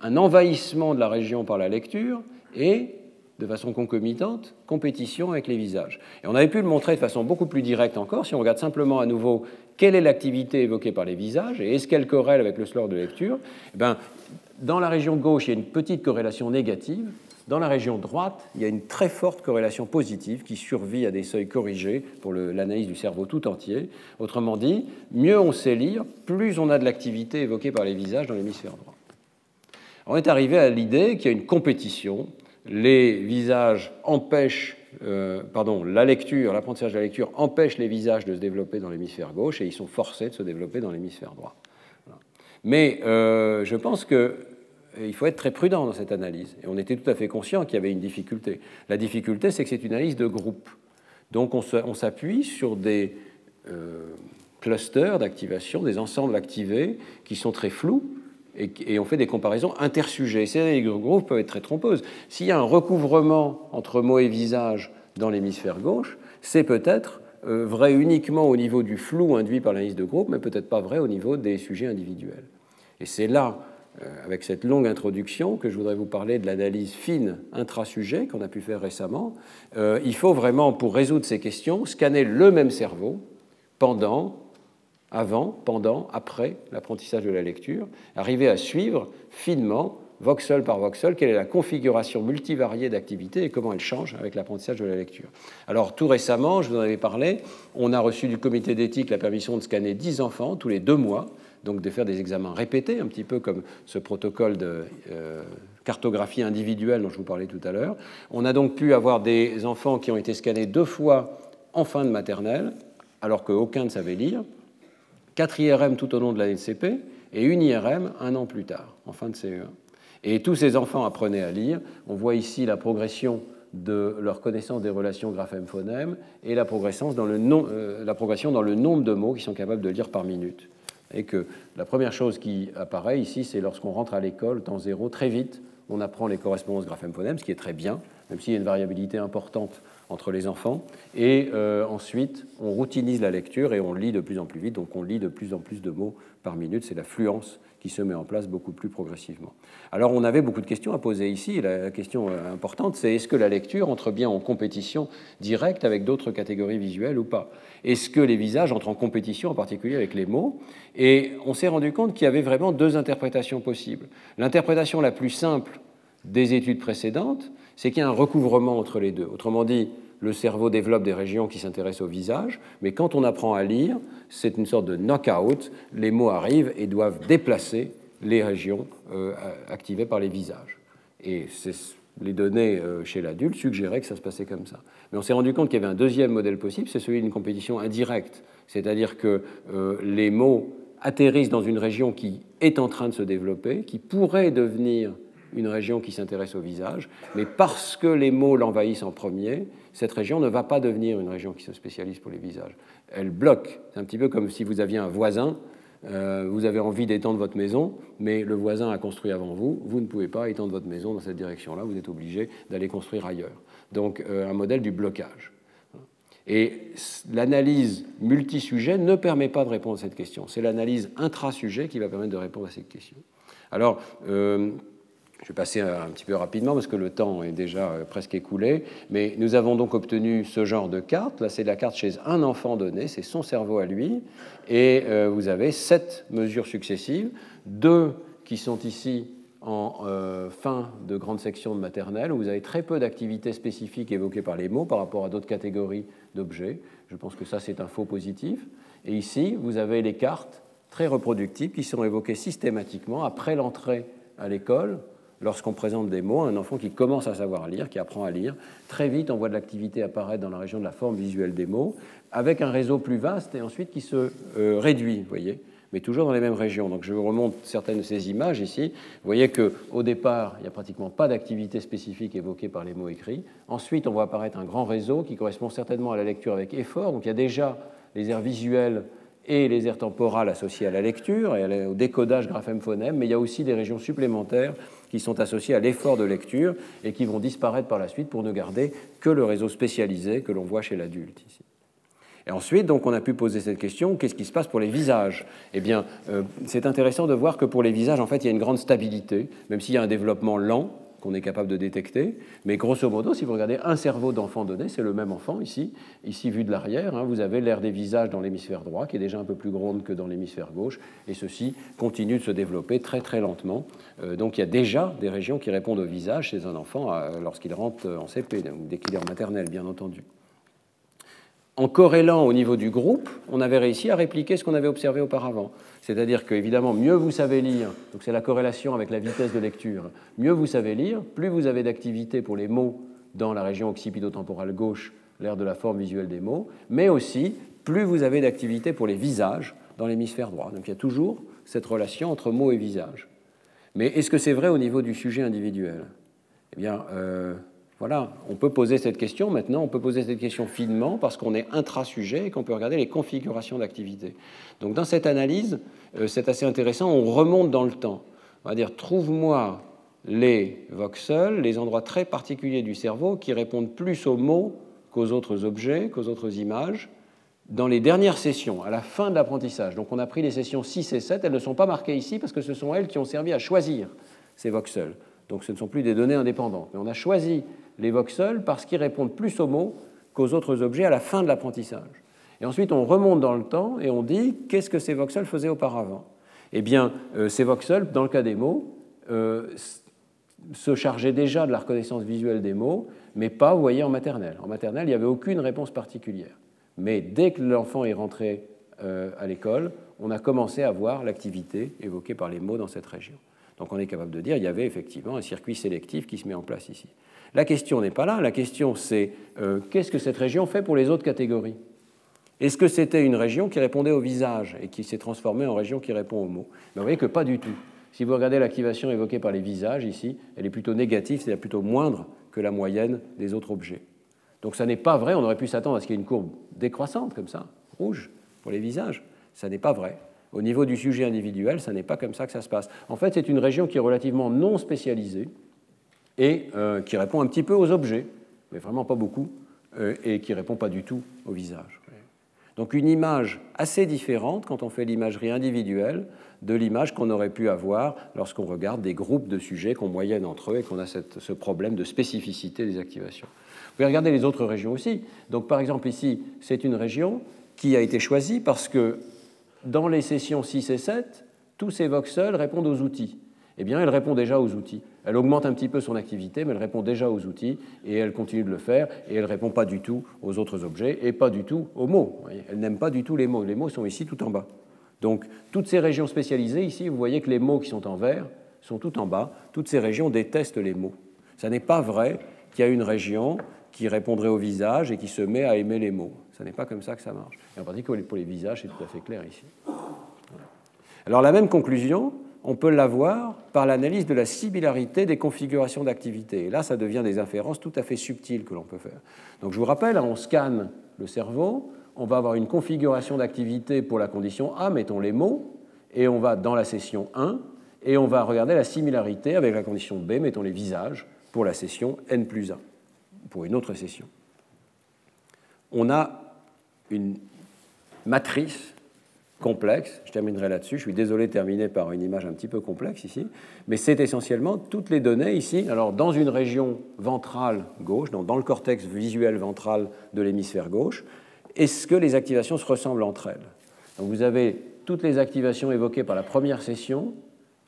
un envahissement de la région par la lecture et de façon concomitante, compétition avec les visages. Et on avait pu le montrer de façon beaucoup plus directe encore, si on regarde simplement à nouveau quelle est l'activité évoquée par les visages et est-ce qu'elle corrèle avec le slore de lecture. Eh ben, dans la région gauche, il y a une petite corrélation négative. Dans la région droite, il y a une très forte corrélation positive qui survit à des seuils corrigés pour l'analyse du cerveau tout entier. Autrement dit, mieux on sait lire, plus on a de l'activité évoquée par les visages dans l'hémisphère droit. On est arrivé à l'idée qu'il y a une compétition les visages empêchent, euh, pardon, la lecture, l'apprentissage de la lecture empêche les visages de se développer dans l'hémisphère gauche et ils sont forcés de se développer dans l'hémisphère droit. Mais euh, je pense qu'il euh, faut être très prudent dans cette analyse. Et on était tout à fait conscient qu'il y avait une difficulté. La difficulté, c'est que c'est une analyse de groupe. Donc on s'appuie sur des clusters d'activation, des ensembles activés qui sont très flous et, on fait des comparaisons intersujets. Ces groupes peuvent être très trompeuses. S'il y a un recouvrement entre mots et visage dans l'hémisphère gauche, c'est peut-être euh, vrai uniquement au niveau du flou induit par l'analyse de groupe, mais peut-être pas vrai au niveau des sujets individuels. Et c'est là, euh, avec cette longue introduction, que je voudrais vous parler de l'analyse fine intrasujet qu'on a pu faire récemment. Euh, il faut vraiment, pour résoudre ces questions, scanner le même cerveau pendant avant, pendant, après l'apprentissage de la lecture, arriver à suivre finement voxel par voxel, quelle est la configuration multivariée d'activité et comment elle change avec l'apprentissage de la lecture. Alors tout récemment, je vous en avais parlé, on a reçu du comité d'éthique la permission de scanner 10 enfants tous les deux mois, donc de faire des examens répétés, un petit peu comme ce protocole de euh, cartographie individuelle dont je vous parlais tout à l'heure. On a donc pu avoir des enfants qui ont été scannés deux fois en fin de maternelle, alors qu'aucun ne savait lire, 4 IRM tout au long de l'année de CP et une IRM un an plus tard, en fin de CE1. Et tous ces enfants apprenaient à lire. On voit ici la progression de leur connaissance des relations graphème-phonème et la progression, dans le euh, la progression dans le nombre de mots qu'ils sont capables de lire par minute. Et que la première chose qui apparaît ici, c'est lorsqu'on rentre à l'école, temps zéro, très vite, on apprend les correspondances graphème-phonème, ce qui est très bien, même s'il y a une variabilité importante entre les enfants. Et euh, ensuite, on routinise la lecture et on lit de plus en plus vite, donc on lit de plus en plus de mots par minute. C'est la fluence qui se met en place beaucoup plus progressivement. Alors on avait beaucoup de questions à poser ici. La question euh, importante, c'est est-ce que la lecture entre bien en compétition directe avec d'autres catégories visuelles ou pas? Est-ce que les visages entrent en compétition en particulier avec les mots? Et on s'est rendu compte qu'il y avait vraiment deux interprétations possibles. L'interprétation la plus simple des études précédentes, c'est qu'il y a un recouvrement entre les deux. Autrement dit, le cerveau développe des régions qui s'intéressent au visage, mais quand on apprend à lire, c'est une sorte de knockout, les mots arrivent et doivent déplacer les régions euh, activées par les visages. Et les données euh, chez l'adulte suggéraient que ça se passait comme ça. Mais on s'est rendu compte qu'il y avait un deuxième modèle possible, c'est celui d'une compétition indirecte, c'est-à-dire que euh, les mots atterrissent dans une région qui est en train de se développer, qui pourrait devenir une région qui s'intéresse au visage, mais parce que les mots l'envahissent en premier, cette région ne va pas devenir une région qui se spécialise pour les visages. Elle bloque. C'est un petit peu comme si vous aviez un voisin, euh, vous avez envie d'étendre votre maison, mais le voisin a construit avant vous, vous ne pouvez pas étendre votre maison dans cette direction-là, vous êtes obligé d'aller construire ailleurs. Donc euh, un modèle du blocage. Et l'analyse multisujet ne permet pas de répondre à cette question. C'est l'analyse intrasujet qui va permettre de répondre à cette question. Alors, euh, je vais passer un petit peu rapidement parce que le temps est déjà euh, presque écoulé, mais nous avons donc obtenu ce genre de carte. Là, c'est la carte chez un enfant donné, c'est son cerveau à lui, et euh, vous avez sept mesures successives, deux qui sont ici en euh, fin de grande section de maternelle, où vous avez très peu d'activités spécifiques évoquées par les mots par rapport à d'autres catégories d'objets. Je pense que ça, c'est un faux positif. Et ici, vous avez les cartes très reproductibles qui sont évoquées systématiquement après l'entrée à l'école lorsqu'on présente des mots à un enfant qui commence à savoir lire, qui apprend à lire. Très vite, on voit de l'activité apparaître dans la région de la forme visuelle des mots, avec un réseau plus vaste et ensuite qui se euh, réduit, vous voyez, mais toujours dans les mêmes régions. Donc je vous remonte certaines de ces images ici. Vous voyez qu'au départ, il n'y a pratiquement pas d'activité spécifique évoquée par les mots écrits. Ensuite, on voit apparaître un grand réseau qui correspond certainement à la lecture avec effort. Donc il y a déjà les aires visuelles et les aires temporales associées à la lecture et au décodage graphème-phonème, mais il y a aussi des régions supplémentaires qui sont associés à l'effort de lecture et qui vont disparaître par la suite pour ne garder que le réseau spécialisé que l'on voit chez l'adulte ici. Et ensuite, donc, on a pu poser cette question qu'est-ce qui se passe pour les visages? Eh bien, euh, c'est intéressant de voir que pour les visages, en fait, il y a une grande stabilité, même s'il y a un développement lent qu'on est capable de détecter. Mais grosso modo, si vous regardez un cerveau d'enfant donné, c'est le même enfant ici, ici vu de l'arrière. Hein, vous avez l'air des visages dans l'hémisphère droit, qui est déjà un peu plus grande que dans l'hémisphère gauche, et ceci continue de se développer très très lentement. Euh, donc il y a déjà des régions qui répondent au visage chez un enfant euh, lorsqu'il rentre en CP, dès qu'il est en maternelle, bien entendu en corrélant au niveau du groupe, on avait réussi à répliquer ce qu'on avait observé auparavant. C'est-à-dire que, évidemment, mieux vous savez lire, donc c'est la corrélation avec la vitesse de lecture, mieux vous savez lire, plus vous avez d'activité pour les mots dans la région occipito-temporale gauche, l'aire de la forme visuelle des mots, mais aussi plus vous avez d'activité pour les visages dans l'hémisphère droit. Donc il y a toujours cette relation entre mots et visage. Mais est-ce que c'est vrai au niveau du sujet individuel? Eh bien, euh, voilà, on peut poser cette question maintenant, on peut poser cette question finement parce qu'on est intra-sujet et qu'on peut regarder les configurations d'activité. Donc dans cette analyse, euh, c'est assez intéressant, on remonte dans le temps. On va dire, trouve-moi les voxels, les endroits très particuliers du cerveau qui répondent plus aux mots qu'aux autres objets, qu'aux autres images, dans les dernières sessions, à la fin de l'apprentissage. Donc on a pris les sessions 6 et 7, elles ne sont pas marquées ici parce que ce sont elles qui ont servi à choisir ces voxels. Donc ce ne sont plus des données indépendantes. Mais on a choisi les voxels parce qu'ils répondent plus aux mots qu'aux autres objets à la fin de l'apprentissage. Et ensuite, on remonte dans le temps et on dit qu'est-ce que ces voxels faisaient auparavant? Eh bien, euh, ces voxels, dans le cas des mots, euh, se chargeait déjà de la reconnaissance visuelle des mots, mais pas, vous voyez, en maternelle. En maternelle, il n'y avait aucune réponse particulière. Mais dès que l'enfant est rentré euh, à l'école, on a commencé à voir l'activité évoquée par les mots dans cette région. Donc on est capable de dire qu'il y avait effectivement un circuit sélectif qui se met en place ici. La question n'est pas là, la question c'est euh, qu'est-ce que cette région fait pour les autres catégories? Est-ce que c'était une région qui répondait au visage et qui s'est transformée en région qui répond aux mots? Ben, Vous voyez que pas du tout. Si vous regardez l'activation évoquée par les visages ici, elle est plutôt négative, c'est-à-dire plutôt moindre que la moyenne des autres objets. Donc ça n'est pas vrai, on aurait pu s'attendre à ce qu'il y ait une courbe décroissante comme ça, rouge, pour les visages. Ça n'est pas vrai. Au niveau du sujet individuel, ça n'est pas comme ça que ça se passe. En fait, c'est une région qui est relativement non spécialisée et euh, qui répond un petit peu aux objets, mais vraiment pas beaucoup, euh, et qui répond pas du tout au visage. Donc une image assez différente quand on fait l'imagerie individuelle de l'image qu'on aurait pu avoir lorsqu'on regarde des groupes de sujets qu'on moyenne entre eux et qu'on a ce problème de spécificité des activations. Vous pouvez regarder les autres régions aussi. Donc par exemple ici, c'est une région qui a été choisie parce que dans les sessions 6 et 7, tous ces voxels répondent aux outils. Eh bien, elle répond déjà aux outils. Elle augmente un petit peu son activité, mais elle répond déjà aux outils et elle continue de le faire et elle ne répond pas du tout aux autres objets et pas du tout aux mots. Elle n'aime pas du tout les mots. Les mots sont ici tout en bas. Donc, toutes ces régions spécialisées, ici, vous voyez que les mots qui sont en vert sont tout en bas. Toutes ces régions détestent les mots. Ce n'est pas vrai qu'il y a une région qui répondrait au visage et qui se met à aimer les mots. Ce n'est pas comme ça que ça marche. Et en particulier pour les visages, c'est tout à fait clair ici. Alors la même conclusion, on peut l'avoir par l'analyse de la similarité des configurations d'activité. Et là, ça devient des inférences tout à fait subtiles que l'on peut faire. Donc je vous rappelle, on scanne le cerveau, on va avoir une configuration d'activité pour la condition A, mettons les mots, et on va dans la session 1, et on va regarder la similarité avec la condition B, mettons les visages, pour la session N plus 1, pour une autre session. On a une matrice complexe, je terminerai là-dessus, je suis désolé de terminer par une image un petit peu complexe ici, mais c'est essentiellement toutes les données ici, alors dans une région ventrale gauche, donc dans le cortex visuel ventral de l'hémisphère gauche, est-ce que les activations se ressemblent entre elles? Donc vous avez toutes les activations évoquées par la première session.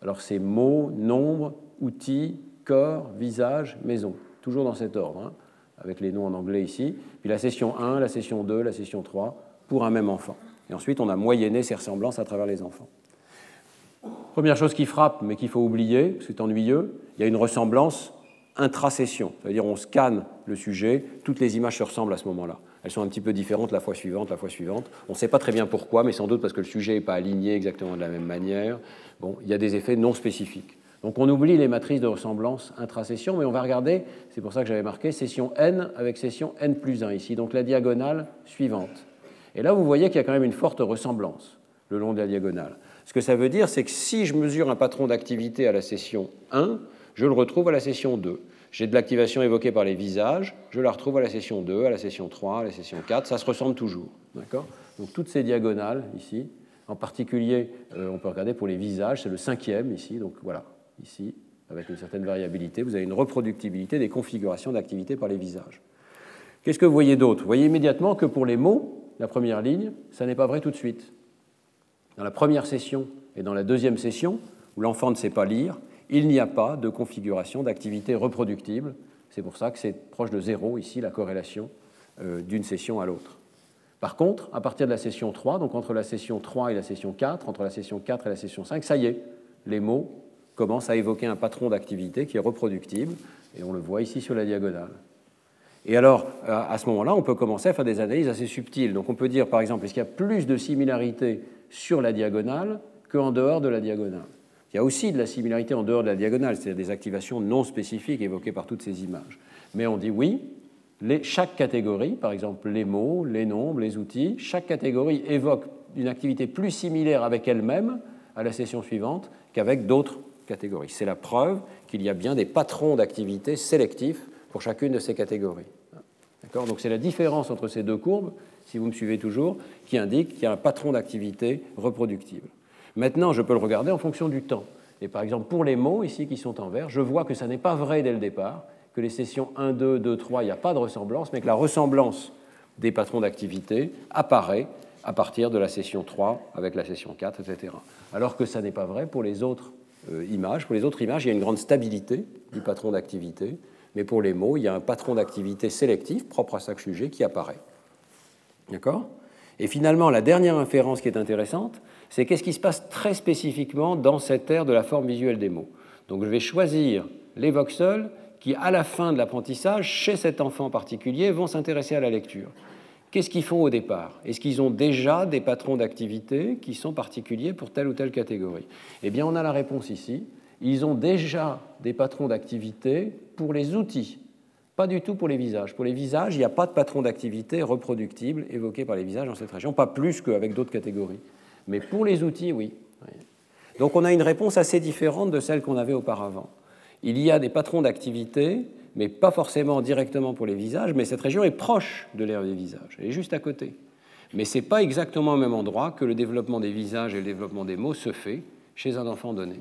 Alors c'est mots, nombres, outils, corps, visage, maison. Toujours dans cet ordre, hein, avec les noms en anglais ici. Puis la session 1, la session 2, la session 3, pour un même enfant. Et ensuite, on a moyenné ces ressemblances à travers les enfants. Première chose qui frappe, mais qu'il faut oublier, c'est ennuyeux, il y a une ressemblance intrasession. C'est-à-dire on scanne le sujet, toutes les images se ressemblent à ce moment-là. Elles sont un petit peu différentes la fois suivante, la fois suivante. On ne sait pas très bien pourquoi, mais sans doute parce que le sujet n'est pas aligné exactement de la même manière. Bon, il y a des effets non spécifiques. Donc on oublie les matrices de ressemblance intrasession, mais on va regarder, c'est pour ça que j'avais marqué session n avec session n plus 1 ici, donc la diagonale suivante. Et là, vous voyez qu'il y a quand même une forte ressemblance le long de la diagonale. Ce que ça veut dire, c'est que si je mesure un patron d'activité à la session 1, je le retrouve à la session 2. J'ai de l'activation évoquée par les visages, je la retrouve à la session 2, à la session 3, à la session 4, ça se ressemble toujours. D'accord? Donc toutes ces diagonales ici, en particulier, euh, on peut regarder pour les visages, c'est le cinquième ici, donc voilà, ici, avec une certaine variabilité, vous avez une reproductibilité des configurations d'activité par les visages. Qu'est-ce que vous voyez d'autre? Vous voyez immédiatement que pour les mots, la première ligne, ça n'est pas vrai tout de suite. Dans la première session et dans la deuxième session, où l'enfant ne sait pas lire, il n'y a pas de configuration d'activité reproductible. C'est pour ça que c'est proche de zéro ici la corrélation euh, d'une session à l'autre. Par contre, à partir de la session 3, donc entre la session 3 et la session 4, entre la session 4 et la session 5, ça y est, les mots commencent à évoquer un patron d'activité qui est reproductible, et on le voit ici sur la diagonale. Et alors, à ce moment-là, on peut commencer à faire des analyses assez subtiles. Donc on peut dire, par exemple, est-ce qu'il y a plus de similarité sur la diagonale qu'en dehors de la diagonale? Il y a aussi de la similarité en dehors de la diagonale, c'est-à-dire des activations non spécifiques évoquées par toutes ces images. Mais on dit oui, chaque catégorie, par exemple les mots, les nombres, les outils, chaque catégorie évoque une activité plus similaire avec elle-même à la session suivante qu'avec d'autres C'est la preuve qu'il y a bien des patrons d'activité sélectifs pour chacune de ces catégories. Donc c'est la différence entre ces deux courbes, si vous me suivez toujours, qui indique qu'il y a un patron d'activité reproductible. Maintenant, je peux le regarder en fonction du temps. Et par exemple, pour les mots ici qui sont en vert, je vois que ça n'est pas vrai dès le départ, que les sessions 1, 2, 2, 3, il n'y a pas de ressemblance, mais que la ressemblance des patrons d'activité apparaît à partir de la session 3 avec la session 4, etc. Alors que ça n'est pas vrai pour les autres images. Pour les autres images, il y a une grande stabilité du patron d'activité, mais pour les mots, il y a un patron d'activité sélectif propre à chaque sujet qui apparaît. D'accord? Et finalement, la dernière inférence qui est intéressante, c'est qu'est-ce qui se passe très spécifiquement dans cette ère de la forme visuelle des mots? Donc je vais choisir les voxels qui, à la fin de l'apprentissage, chez cet enfant particulier, vont s'intéresser à la lecture. Qu'est-ce qu'ils font au départ? Est-ce qu'ils ont déjà des patrons d'activité qui sont particuliers pour telle ou telle catégorie? Eh bien, on a la réponse ici. Ils ont déjà des patrons d'activité pour les outils, pas du tout pour les visages. Pour les visages, il n'y a pas de patron d'activité reproductible évoqué par les visages dans cette région, pas plus qu'avec d'autres catégories. Mais pour les outils, oui. Donc on a une réponse assez différente de celle qu'on avait auparavant. Il y a des patrons d'activité, mais pas forcément directement pour les visages, mais cette région est proche de l'ère des visages, elle est juste à côté. Mais ce n'est pas exactement au même endroit que le développement des visages et le développement des mots se fait chez un enfant donné.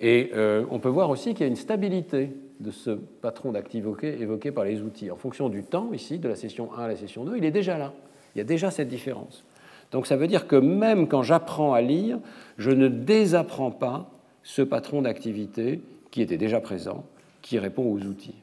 Et euh, on peut voir aussi qu'il y a une stabilité de ce patron d'activité évoqué par les outils. En fonction du temps, ici, de la session 1 à la session 2, il est déjà là. Il y a déjà cette différence. Donc ça veut dire que même quand j'apprends à lire, je ne désapprends pas ce patron d'activité qui était déjà présent, qui répond aux outils.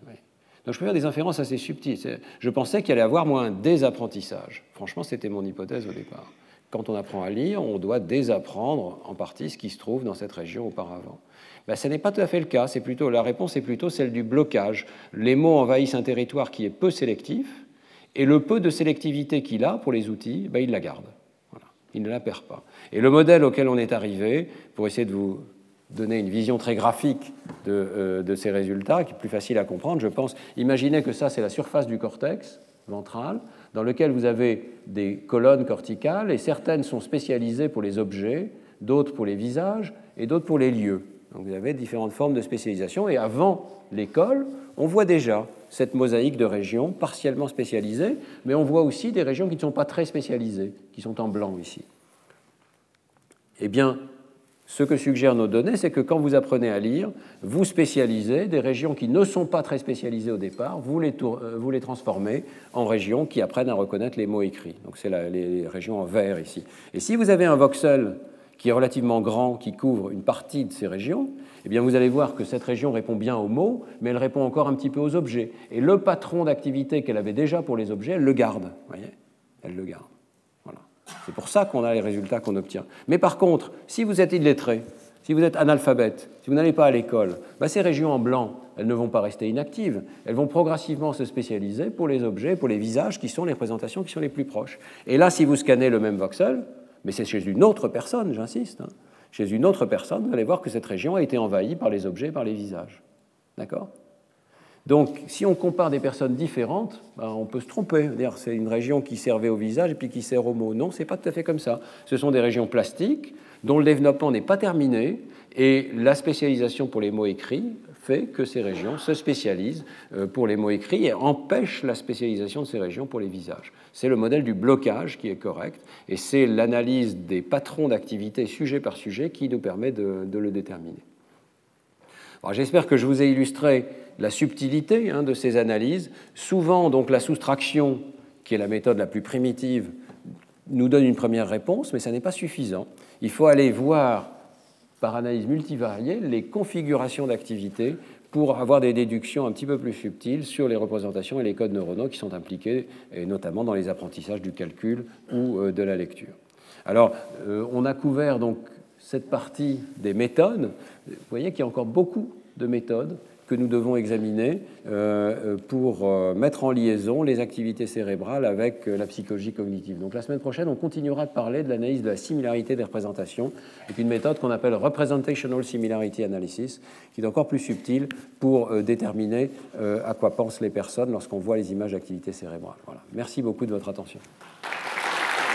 Donc je peux faire des inférences assez subtiles. Je pensais qu'il allait avoir moins un désapprentissage. Franchement, c'était mon hypothèse au départ. Quand on apprend à lire, on doit désapprendre en partie ce qui se trouve dans cette région auparavant. Ben, ce n'est pas tout à fait le cas. C'est plutôt, la réponse est plutôt celle du blocage. Les mots envahissent un territoire qui est peu sélectif, et le peu de sélectivité qu'il a pour les outils, ben, il la garde. Il ne la perd pas. Et le modèle auquel on est arrivé, pour essayer de vous donner une vision très graphique de, euh, ces résultats, qui est plus facile à comprendre, je pense, imaginez que ça, c'est la surface du cortex ventral, dans lequel vous avez des colonnes corticales, et certaines sont spécialisées pour les objets, d'autres pour les visages, et d'autres pour les lieux. Donc vous avez différentes formes de spécialisation, et avant l'école, on voit déjà cette mosaïque de régions partiellement spécialisées, mais on voit aussi des régions qui ne sont pas très spécialisées, qui sont en blanc ici. Eh bien, ce que suggèrent nos données, c'est que quand vous apprenez à lire, vous spécialisez des régions qui ne sont pas très spécialisées au départ, vous les, euh, transformez en régions qui apprennent à reconnaître les mots écrits. Donc c'est les régions en vert ici. Et si vous avez un voxel qui est relativement grand, qui couvre une partie de ces régions, eh bien vous allez voir que cette région répond bien aux mots, mais elle répond encore un petit peu aux objets. Et le patron d'activité qu'elle avait déjà pour les objets, elle le garde. voyez? Elle le garde. C'est pour ça qu'on a les résultats qu'on obtient. Mais par contre, si vous êtes illettré, si vous êtes analphabète, si vous n'allez pas à l'école, bah, ces régions en blanc, elles ne vont pas rester inactives. Elles vont progressivement se spécialiser pour les objets, pour les visages qui sont les représentations qui sont les plus proches. Et là, si vous scannez le même voxel, mais c'est chez une autre personne, j'insiste, hein, chez une autre personne, vous allez voir que cette région a été envahie par les objets, par les visages. D'accord? Donc, si on compare des personnes différentes, ben, on peut se tromper. C'est une région qui servait au visage et puis qui sert aux mots. Non, c'est pas tout à fait comme ça. Ce sont des régions plastiques dont le développement n'est pas terminé et la spécialisation pour les mots écrits fait que ces régions se spécialisent euh, pour les mots écrits et empêchent la spécialisation de ces régions pour les visages. C'est le modèle du blocage qui est correct et c'est l'analyse des patrons d'activité sujet par sujet qui nous permet de, le déterminer. J'espère que je vous ai illustré la subtilité hein, de ces analyses. Souvent, donc, la soustraction, qui est la méthode la plus primitive, nous donne une première réponse, mais ça n'est pas suffisant. Il faut aller voir par analyse multivariée les configurations d'activité pour avoir des déductions un petit peu plus subtiles sur les représentations et les codes neuronaux qui sont impliqués, notamment dans les apprentissages du calcul ou euh, de la lecture. Alors, euh, on a couvert donc cette partie des méthodes. Vous voyez qu'il y a encore beaucoup de méthodes que nous devons examiner euh, pour euh, mettre en liaison les activités cérébrales avec euh, la psychologie cognitive. Donc la semaine prochaine, on continuera de parler de l'analyse de la similarité des représentations avec une méthode qu'on appelle Representational Similarity Analysis, qui est encore plus subtile pour déterminer à quoi pensent les personnes lorsqu'on voit les images d'activités cérébrales. Voilà. Merci beaucoup de votre attention.